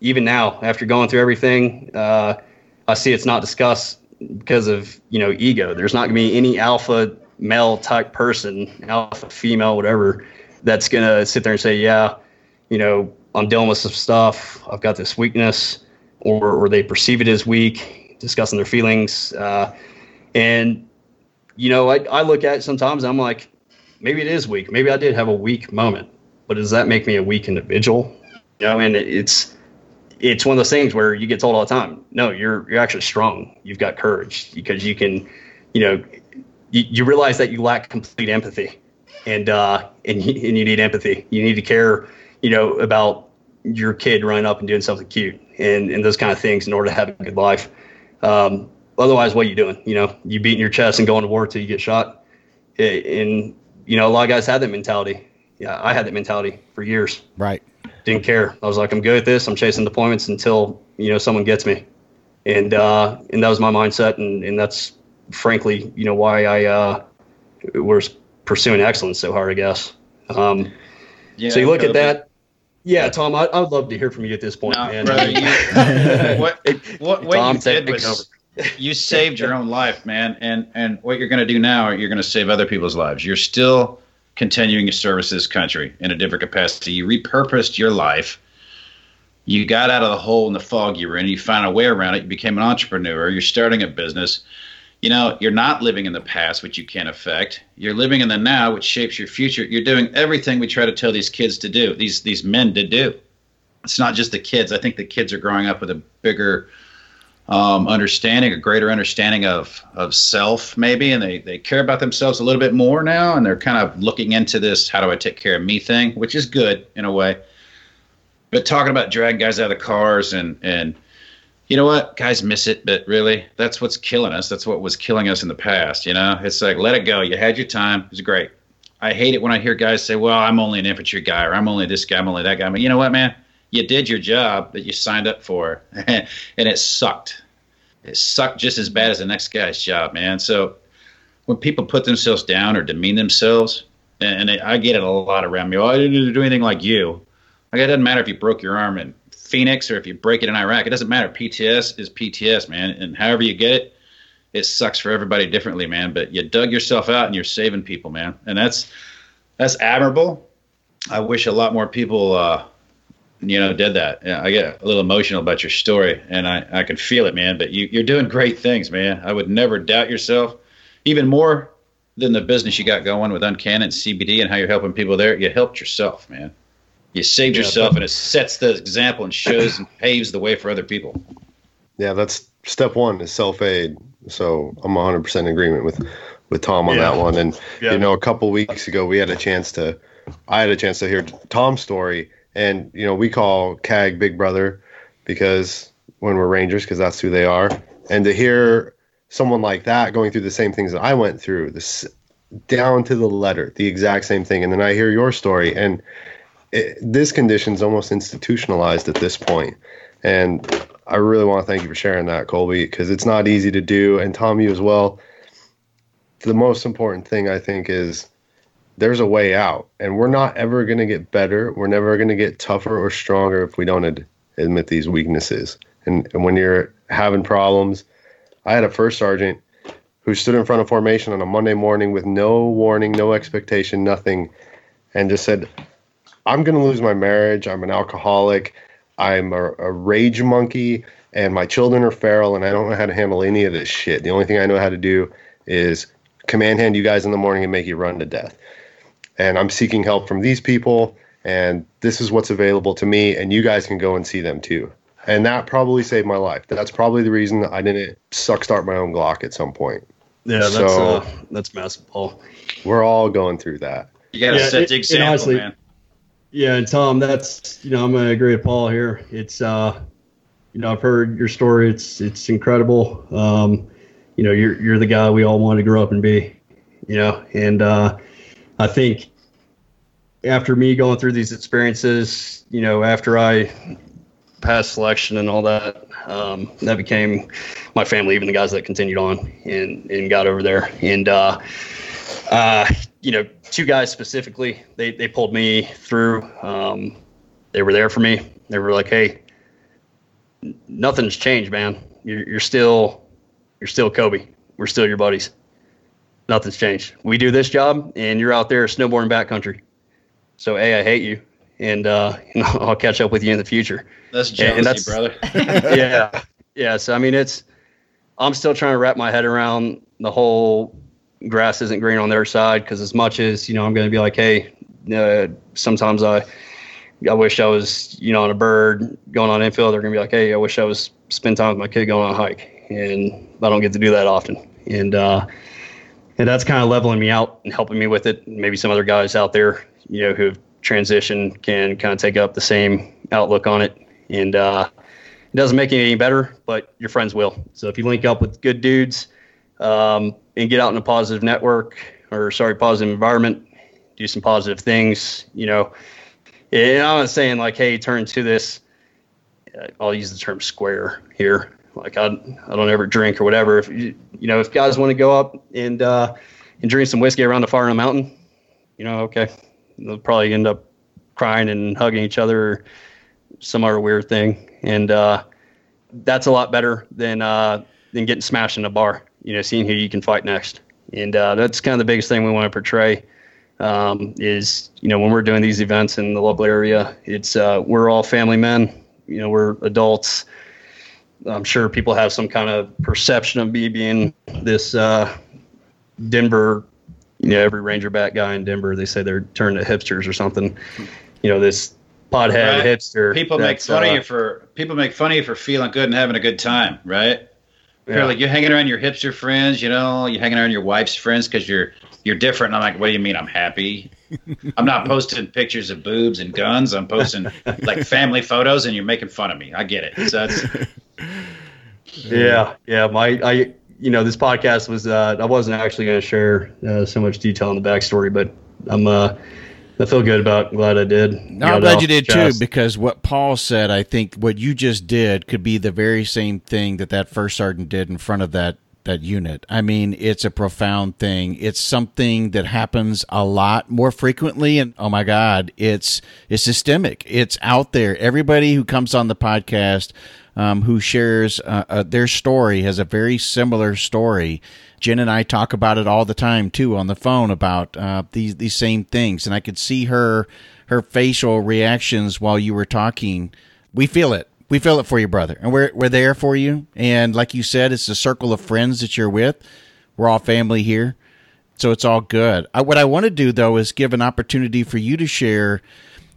Even now, after going through everything, uh, I see it's not discussed because of you know ego. There's not going to be any alpha male type person, alpha, female, whatever, that's gonna sit there and say, yeah, you know, I'm dealing with some stuff. I've got this weakness, or or they perceive it as weak, discussing their feelings, uh, and you know, I I look at it sometimes. I'm like, maybe it is weak. Maybe I did have a weak moment, but does that make me a weak individual? You know, and it's it's one of those things where you get told all the time, no, you're you're actually strong. You've got courage because you can, you know, you, you realize that you lack complete empathy, and uh, and you, and you need empathy. You need to care, you know, about your kid running up and doing something cute and and those kind of things in order to have a good life. Um, otherwise, what are you doing? You know, you beating your chest and going to war till you get shot. And you know, a lot of guys had that mentality. Yeah, I had that mentality for years. Right. Didn't care. I was like, I'm good at this. I'm chasing deployments until you know someone gets me, and uh, and that was my mindset, and and that's frankly, you know, why I uh, was pursuing excellence so hard, I guess. Um, yeah, so you look at that. Yeah, Tom, I, would love to hear from you at this point, no, man. Brother, you, what, what, what Tom, you did was you saved your own life, man. And and what you're going to do now, you're going to save other people's lives. You're still continuing to service this country in a different capacity. You repurposed your life. You got out of the hole in the fog you were in. You found a way around it. You became an entrepreneur. You're starting a business you know, you're not living in the past, which you can't affect. You're living in the now, which shapes your future. You're doing everything we try to tell these kids to do, these these men to do. It's not just the kids. I think the kids are growing up with a bigger um, understanding, a greater understanding of of self, maybe, and they they care about themselves a little bit more now, and they're kind of looking into this "how do I take care of me" thing, which is good in a way. But talking about dragging guys out of the cars and and you know what? Guys miss it but really that's what's killing us. That's what was killing us in the past you know? It's like let it go. You had your time. It was great. I hate it when i hear guys say well i'm only an infantry guy or i'm only this guy i'm only that guy but you know what man you did your job that you signed up for and it sucked it sucked just as bad as the next guy's job man so when people put themselves down or demean themselves and i get it a lot around me oh i didn't do anything like you like it doesn't matter if you broke your arm in Phoenix or if you break it in Iraq, it doesn't matter. PTS is PTS, man. And however you get it, it sucks for everybody differently, man. But you dug yourself out and you're saving people, man. And that's that's admirable. I wish a lot more people, uh, you know, did that. Yeah, I get a little emotional about your story, and I, I can feel it, man. But you, you're doing great things, man. I would never doubt yourself, even more than the business you got going with UnCanna and CBD and how you're helping people there. You helped yourself, man. You saved yeah, yourself, and it sets the example and shows and paves the way for other people. Yeah, that's step one is self aid. So I'm 100 percent in agreement with with Tom on yeah. that one. And yeah. you know, a couple weeks ago, we had a chance to, I had a chance to hear Tom's story, and you know, we call CAG Big Brother because when we're Rangers, because that's who they are, and to hear someone like that going through the same things that I went through, this down to the letter, the exact same thing, and then I hear your story and it, this condition's almost institutionalized at this point. And I really want to thank you for sharing that, Coby, because it's not easy to do. And Tom, you as well. The most important thing I think is there's a way out, and we're not ever going to get better. We're never going to get tougher or stronger if we don't ad- admit these weaknesses. And, and when you're having problems, I had a first sergeant who stood in front of formation on a Monday morning with no warning, no expectation, nothing, and just said, I'm going to lose my marriage. I'm an alcoholic. I'm a, a, rage monkey, and my children are feral, and I don't know how to handle any of this shit. The only thing I know how to do is command hand you guys in the morning and make you run to death. And I'm seeking help from these people, and this is what's available to me, and you guys can go and see them too. And that probably saved my life. That's probably the reason I didn't suck start my own Glock at some point. Yeah, that's so, uh, that's massive, Paul. We're all going through that. You got to yeah, set the example, honestly, man. Yeah, and Tom, that's you know I'm gonna agree with Paul here. It's uh, you know I've heard your story. It's it's incredible. Um, you know you're you're the guy we all want to grow up and be. You know, and uh, I think after me going through these experiences, you know, after I passed selection and all that, um, that became my family. Even the guys that continued on and and got over there, and uh, uh, you know, two guys specifically, they, they pulled me through. Um, they were there for me. They were like, Hey, nothing's changed, man. You're, you're still, you're still Coby. We're still your buddies. Nothing's changed. We do this job and you're out there snowboarding backcountry. So, A, I hate you. And, uh, you know, I'll catch up with you in the future. That's jealousy, and that's, brother. yeah. Yeah. So, I mean, it's, I'm still trying to wrap my head around the whole grass isn't green on their side because as much as you know i'm going to be like hey uh, sometimes i i wish i was you know on a bird going on infil they're going to be like hey i wish i was spend time with my kid going on a hike and i don't get to do that often and uh and that's kind of leveling me out and helping me with it maybe some other guys out there you know who've transitioned can kind of take up the same outlook on it and uh it doesn't make it any better but your friends will so if you link up with good dudes um, and get out in a positive network or sorry, positive environment, do some positive things, you know. And I'm not saying like, hey, turn to this. Uh, I'll use the term square here, Like I, I don't ever drink or whatever. If you, you know, if guys want to go up and uh, and drink some whiskey around the fire on the mountain, you know, okay, they'll probably end up crying and hugging each other or some other weird thing. And uh, that's a lot better than uh, than getting smashed in a bar. You know, seeing who you can fight next. And uh, that's kind of the biggest thing we want to portray. Um, is you know when we're doing these events in the local area, it's uh, we're all family men. You know, we're adults. I'm sure people have some kind of perception of me being this uh, Denver you know, every Rangerback guy in Denver, they say they're turned to hipsters or something. You know, this pothead Right. hipster. People make fun uh, of you for people make fun of you for feeling good and having a good time, right? You're Yeah. like you're hanging around your hipster friends, you know, you're hanging around your wife's friends because you're you're different. And I'm like, what do you mean? I'm happy. I'm not posting pictures of boobs and guns. I'm posting like family photos, and you're making fun of me. I get it. So that's Yeah, yeah. My, I, you know, this podcast was. Uh, I wasn't actually going to share uh, so much detail on the backstory, but I'm. Uh, I feel good about. Glad I did. No, I'm glad you did too, because what Paul said, I think what you just did could be the very same thing that that first sergeant did in front of that that unit. I mean, it's a profound thing. It's something that happens a lot more frequently, and oh my God, it's it's systemic. It's out there. Everybody who comes on the podcast. Um, who shares uh, uh, their story has a very similar story. Jen and I talk about it all the time too on the phone about uh, these these same things, and I could see her her facial reactions while you were talking. We feel it. We feel it for you, brother, and we're we're there for you. And like you said, it's a circle of friends that you're with. We're all family here, so it's all good. I, what I want to do though is give an opportunity for you to share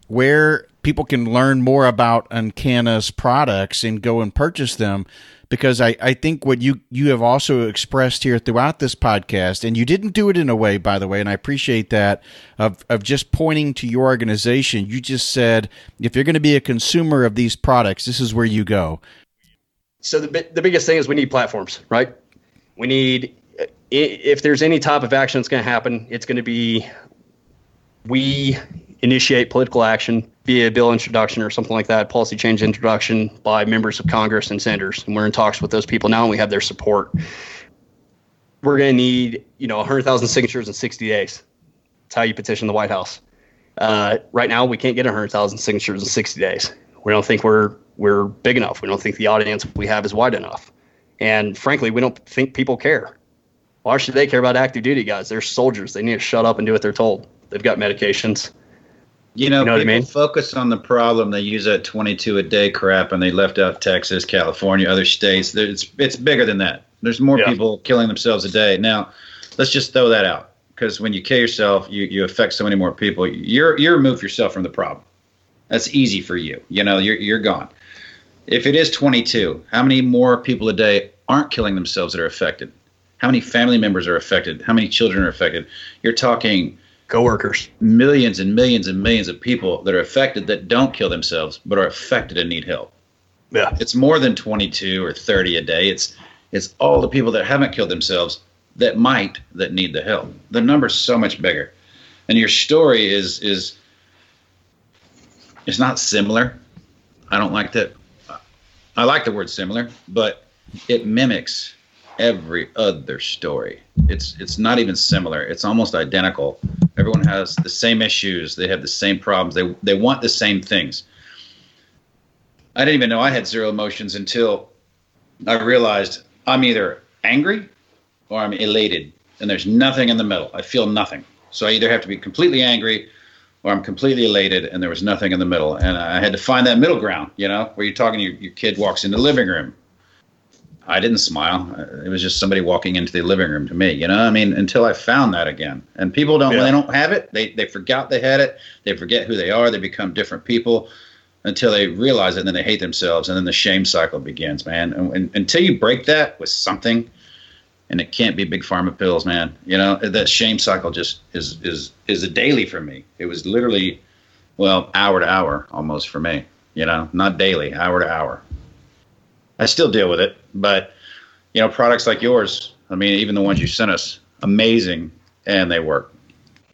where people can learn more about UnCanna's products and go and purchase them because I, I think what you, you have also expressed here throughout this podcast, and you didn't do it in a way, by the way, and I appreciate that, of, of just pointing to your organization. You just said, if you're going to be a consumer of these products, this is where you go. So the the biggest thing is we need platforms, right? We need if there's any type of action that's going to happen, it's going to be we initiate political action via bill introduction or something like that, policy change introduction by members of Congress and senators, and we're in talks with those people now, and we have their support. We're going to need you know 100,000 signatures in 60 days. That's how you petition the White House. Uh, right now, we can't get 100,000 signatures in 60 days. We don't think we're we're big enough. We don't think the audience we have is wide enough, and frankly, we don't think people care. Why should they care about active duty guys? They're soldiers. They need to shut up and do what they're told. They've got medications. You know, You know what I people mean? focus on the problem. They use that 22 a day crap, and they left out Texas, California, other states. It's it's bigger than that. There's more Yeah. people killing themselves a day. Now, let's just throw that out because when you kill yourself, you, you affect so many more people. You're you remove yourself from the problem. That's easy for you. You know, you're you're gone. If it is 22, how many more people a day aren't killing themselves that are affected? How many family members are affected? How many children are affected? You're talking Coworkers. millions and millions and millions of people that are affected that don't kill themselves but are affected and need help. Yeah. It's more than 22 or 30 a day. It's it's all the people that haven't killed themselves that might that need the help. The number's so much bigger. And your story is is it's not similar. I don't like that. I like the word similar, but it mimics every other story. It's it's not even similar. It's almost identical. Everyone has the same issues. They have the same problems. They they want the same things. I didn't even know I had zero emotions until I realized I'm either angry or I'm elated, and there's nothing in the middle. I feel nothing. So I either have to be completely angry or I'm completely elated, and there was nothing in the middle. And I had to find that middle ground, you know, where you're talking, your, your kid walks in the living room. I didn't smile. It was just somebody walking into the living room to me, you know. I mean, until I found that again. And people don't, when they don't have it, they they forgot they had it. They forget who they are. They become different people until they realize it, and then they hate themselves, and then the shame cycle begins, man. And, and until you break that with something, and it can't be big pharma pills, man. You know that shame cycle just is is is a daily for me. It was literally, well, hour to hour almost for me. You know, not daily, hour to hour. I still deal with it, but you know, products like yours. I mean, even the ones you sent us, amazing, and they work.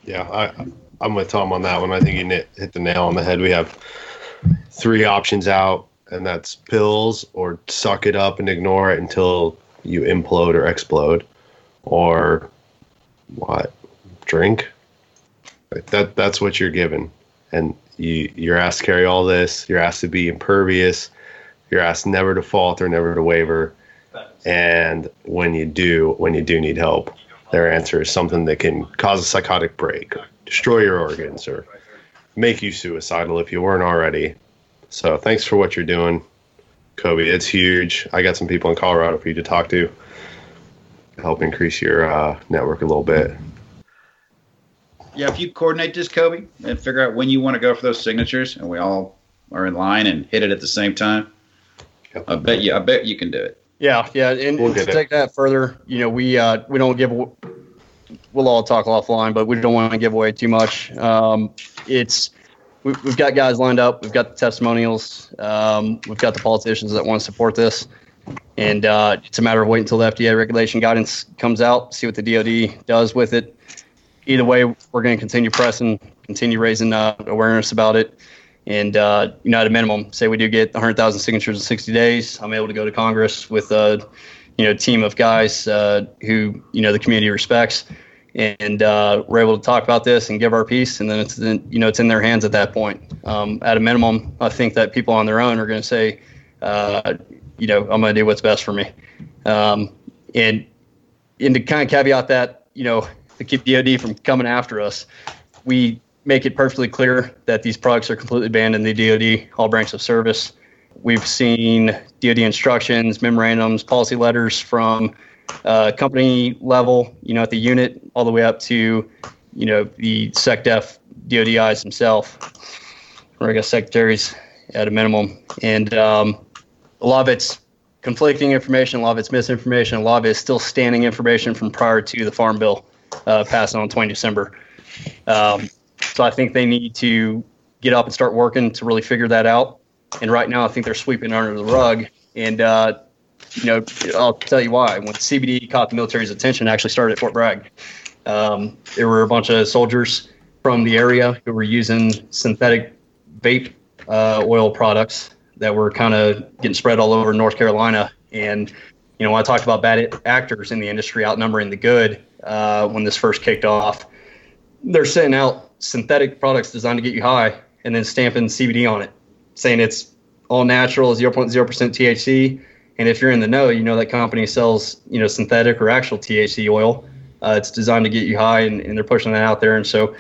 Yeah, I, I'm with Tom on that one. I think you hit, the nail on the head. We have three options out and that's pills or suck it up and ignore it until you implode or explode, or what? Drink. That. That's what you're given, and you you're asked to carry all this. You're asked to be impervious. You're asked never to falter, never to waver. And when you do, when you do need help, their answer is something that can cause a psychotic break, destroy your organs, or make you suicidal if you weren't already. So thanks for what you're doing, Coby. It's huge. I got some people in Colorado for you to talk to. Help increase your uh, network a little bit. Yeah, if you coordinate this, Coby, and figure out when you want to go for those signatures, and we all are in line and hit it at the same time. I bet you, I bet you can do it. Yeah, yeah, and We'll to get it. take that further, you know, we uh, we don't give. We'll all talk offline, but we don't want to give away too much. Um, it's we've, we've got guys lined up. We've got the testimonials. Um, we've got the politicians that want to support this, and uh, it's a matter of waiting until the FDA regulation guidance comes out, see what the DoD does with it. Either way, we're going to continue pressing, continue raising uh, awareness about it. And uh, you know, at a minimum, say we do get 100,000 signatures in 60 days, I'm able to go to Congress with a you know team of guys uh, who you know the community respects, and uh, we're able to talk about this and give our piece. And then it's in, you know it's in their hands at that point. Um, at a minimum, I think that people on their own are going to say, uh, you know, I'm going to do what's best for me. Um, and and to kind of caveat that, you know, to keep DoD from coming after us, we make it perfectly clear that these products are completely banned in the DoD, all branches of service. We've seen DoD instructions, memorandums, policy letters from uh, company level, you know, at the unit, all the way up to, you know, the SecDef DoDIs himself, or I guess secretaries at a minimum. And um, a lot of it's conflicting information, a lot of it's misinformation, a lot of it's still standing information from prior to the Farm Bill uh, passing on 20 December. Um, so I think they need to get up and start working to really figure that out. And right now, I think they're sweeping under the rug. And uh, you know, I'll tell you why. When CBD caught the military's attention, actually started at Fort Bragg. Um, there were a bunch of soldiers from the area who were using synthetic vape uh, oil products that were kind of getting spread all over North Carolina. And you know, I talked about bad actors in the industry outnumbering the good uh, when this first kicked off, they're sending out synthetic products designed to get you high and then stamping CBD on it, saying it's all natural, 0.0% THC. And if you're in the know, you know that company sells, you know, synthetic or actual THC oil. Uh, it's designed to get you high, and, and they're pushing that out there. And so,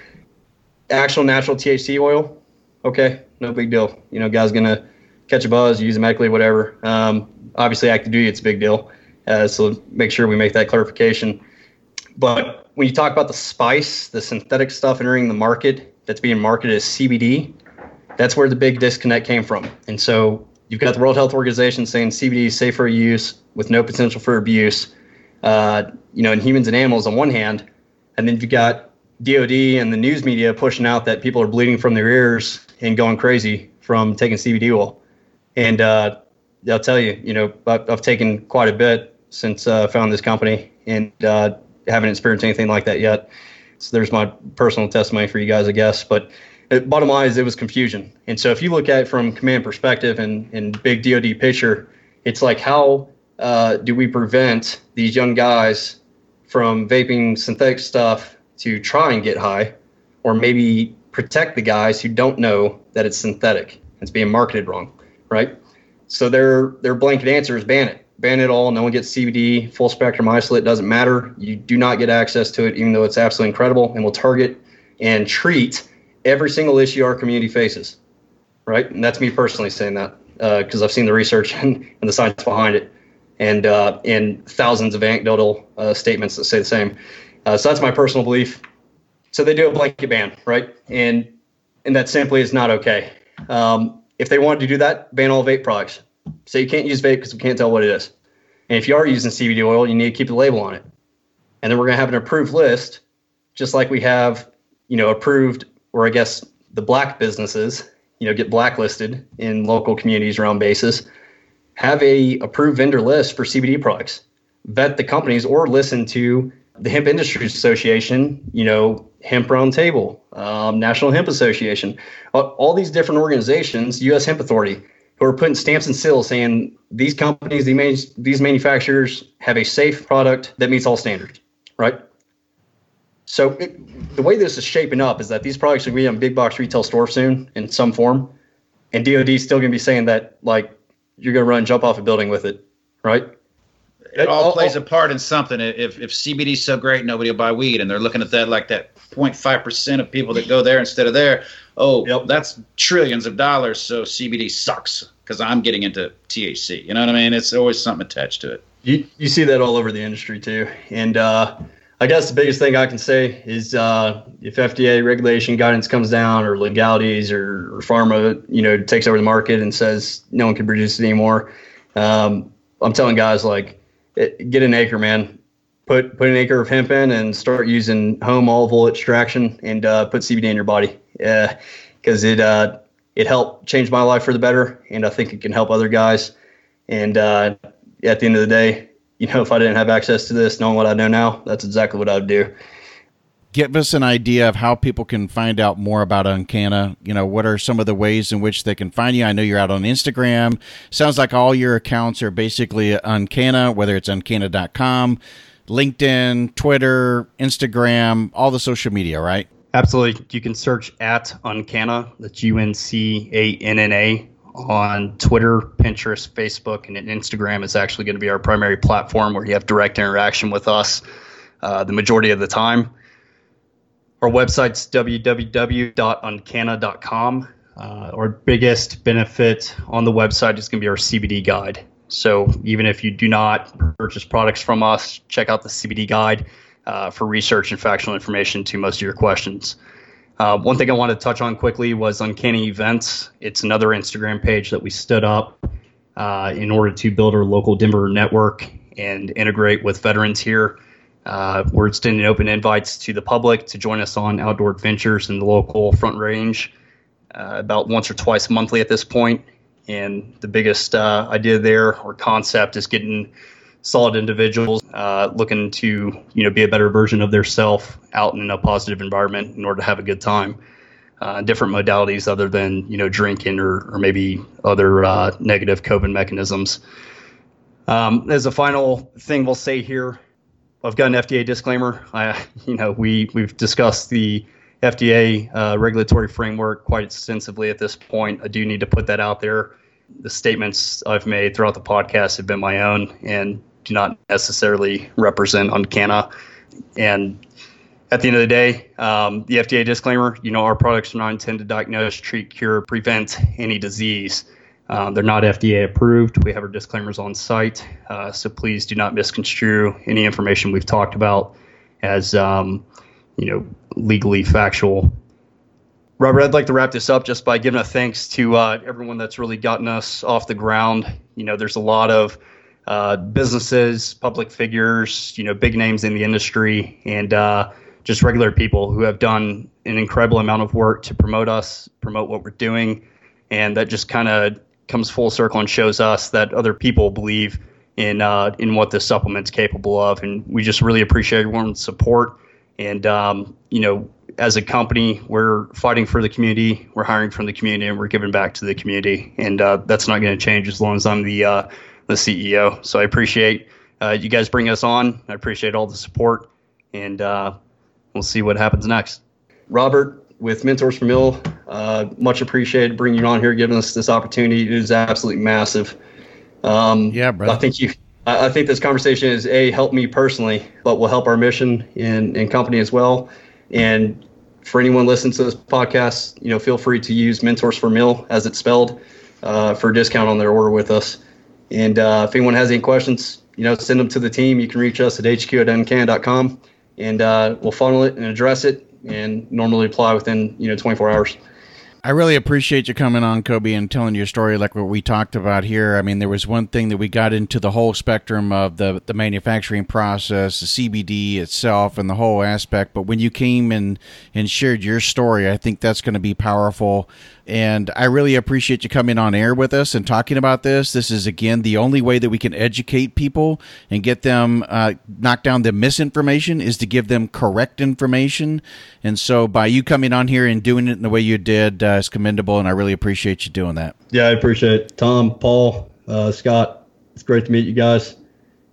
actual natural THC oil, okay, no big deal. You know, guy's gonna catch a buzz, use it medically, whatever. Um, obviously, active duty, it's a big deal. Uh, so make sure we make that clarification. But when you talk about the spice, the synthetic stuff entering the market that's being marketed as CBD, that's where the big disconnect came from. And so you've got the World Health Organization saying CBD is safe for use with no potential for abuse, uh, you know, in humans and animals on one hand, and then you've got DoD and the news media pushing out that people are bleeding from their ears and going crazy from taking CBD oil. And uh, I'll tell you, you know, I've, I've taken quite a bit since uh, I found this company, and uh, haven't experienced anything like that yet. So there's my personal testimony for you guys, I guess. But uh, bottom line is it was confusion. And so if you look at it from command perspective and, and big DoD picture, it's like how uh, do we prevent these young guys from vaping synthetic stuff to try and get high, or maybe protect the guys who don't know that it's synthetic, it's being marketed wrong, right? So their their blanket answer is ban it ban it all. No one gets CBD, full spectrum isolate, doesn't matter. You do not get access to it, even though it's absolutely incredible and will target and treat every single issue our community faces. Right. And that's me personally saying that because uh, I've seen the research and, and, the science behind it and, uh, and thousands of anecdotal uh, statements that say the same. Uh, so that's my personal belief. So they do a blanket ban, right? And, and that simply is not okay. Um, if they wanted to do that, ban all vape products say you can't use vape because we can't tell what it is. And if you are using CBD oil, you need to keep the label on it. And then we're going to have an approved list, just like we have, you know, approved, or I guess the black businesses, you know, get blacklisted in local communities around bases. Have a approved vendor list for CBD products. Vet the companies or listen to the Hemp Industries Association, you know, Hemp Roundtable, um, National Hemp Association, all, all these different organizations, U.S. Hemp Authority, who are putting stamps and seals saying these companies, these, these manufacturers have a safe product that meets all standards, right? So it, the way this is shaping up is that these products are going to be on big box retail store soon in some form, and DoD is still going to be saying that like you're going to run jump off a building with it, right? It all plays a part in something. If if CBD's so great, nobody will buy weed, and they're looking at that like that 0.5 percent of people that go there instead of there. Oh, yep. that's trillions of dollars. So CBD sucks because I'm getting into THC. You know what I mean? It's always something attached to it. You you see that all over the industry too, and uh, I guess the biggest thing I can say is uh, if FDA regulation guidance comes down or legalities or, or, pharma, you know, takes over the market and says no one can produce it anymore. Um, I'm telling guys like, it, get an acre, man. Put put an acre of hemp in and start using home olive oil extraction and uh, put CBD in your body. Yeah, because it uh, it helped change my life for the better, and I think it can help other guys. And uh, at the end of the day, you know, if I didn't have access to this, knowing what I know now, that's exactly what I would do. Give us an idea of how people can find out more about UnCanna. You know, what are some of the ways in which they can find you? I know you're out on Instagram. Sounds like all your accounts are basically UnCanna, whether it's uncanna.com, LinkedIn, Twitter, Instagram, all the social media, right? Absolutely. You can search at UnCanna. That's U N C A N N A on Twitter, Pinterest, Facebook, and Instagram is actually going to be our primary platform where you have direct interaction with us uh, the majority of the time. Our website's www.uncanna.com. Uh, our biggest benefit on the website is going to be our CBD guide. So even if you do not purchase products from us, check out the CBD guide uh, for research and factual information to most of your questions. Uh, one thing I wanted to touch on quickly was UnCanna Events. It's another Instagram page that we stood up uh, in order to build our local Denver network and integrate with veterans here. Uh, we're extending open invites to the public to join us on outdoor adventures in the local Front Range uh, about once or twice monthly at this point. And the biggest uh, idea there or concept is getting solid individuals uh, looking to you know be a better version of their self out in a positive environment in order to have a good time. Uh, different modalities other than you know drinking or, or maybe other uh, negative coping mechanisms. Um, as a final thing we'll say here, I've got an FDA disclaimer. I, you know we we've discussed the FDA uh, regulatory framework quite extensively at this point. I do need to put that out there. The statements I've made throughout the podcast have been my own, and do not necessarily represent UnCanna. And at the end of the day, um, the FDA disclaimer, you know, our products are not intended to diagnose, treat, cure, prevent any disease. Um, they're not FDA approved. We have our disclaimers on site, uh, so please do not misconstrue any information we've talked about as, um, you know, legally factual. Robert, I'd like to wrap this up just by giving a thanks to uh, everyone that's really gotten us off the ground. You know, there's a lot of uh, businesses, public figures, you know, big names in the industry, and uh, just regular people who have done an incredible amount of work to promote us, promote what we're doing, and that just kind of comes full circle and shows us that other people believe in uh, in what this supplement's capable of, and we just really appreciate everyone's support. And um, you know, as a company, we're fighting for the community, we're hiring from the community, and we're giving back to the community, and uh, that's not going to change as long as I'm the uh, the CEO. So I appreciate uh, you guys bring us on. I appreciate all the support, and uh, we'll see what happens next. Robert with Mentors for Mill, uh, much appreciated bringing you on here, giving us this opportunity. It is absolutely massive. Um, yeah, bro. I think you. I think this conversation is a help me personally, but will help our mission and, and company as well. And for anyone listening to this podcast, you know, feel free to use Mentors for Mill as it's spelled uh, for a discount on their order with us. And uh, if anyone has any questions, you know, send them to the team. You can reach us at hq at uncanna.com and uh, we'll funnel it and address it and normally apply within, you know, 24 hours. I really appreciate you coming on, Coby, and telling your story like what we talked about here. I mean, there was one thing that we got into the whole spectrum of the, the manufacturing process, the CBD itself, and the whole aspect. But when you came and, and shared your story, I think that's going to be powerful And I really appreciate you coming on air with us and talking about this. This is, again, the only way that we can educate people and get them, uh, knock down the misinformation is to give them correct information. And so by you coming on here and doing it in the way you did uh, is commendable. And I really appreciate you doing that. Yeah, I appreciate it. Tom, Paul, uh, Scott. It's great to meet you guys.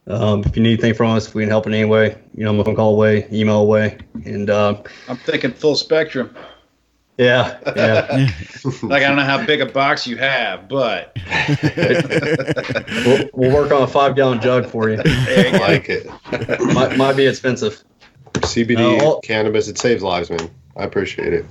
Um, if you need anything from us, if we can help in any way, you know, I'm a phone call away, email away. And uh, I'm thinking full spectrum. Yeah, yeah. Like I don't know how big a box you have, but we'll, we'll work on a five gallon jug for you. I like it. Might, might be expensive. CBD No, uh, all- cannabis, it saves lives, man. I appreciate it.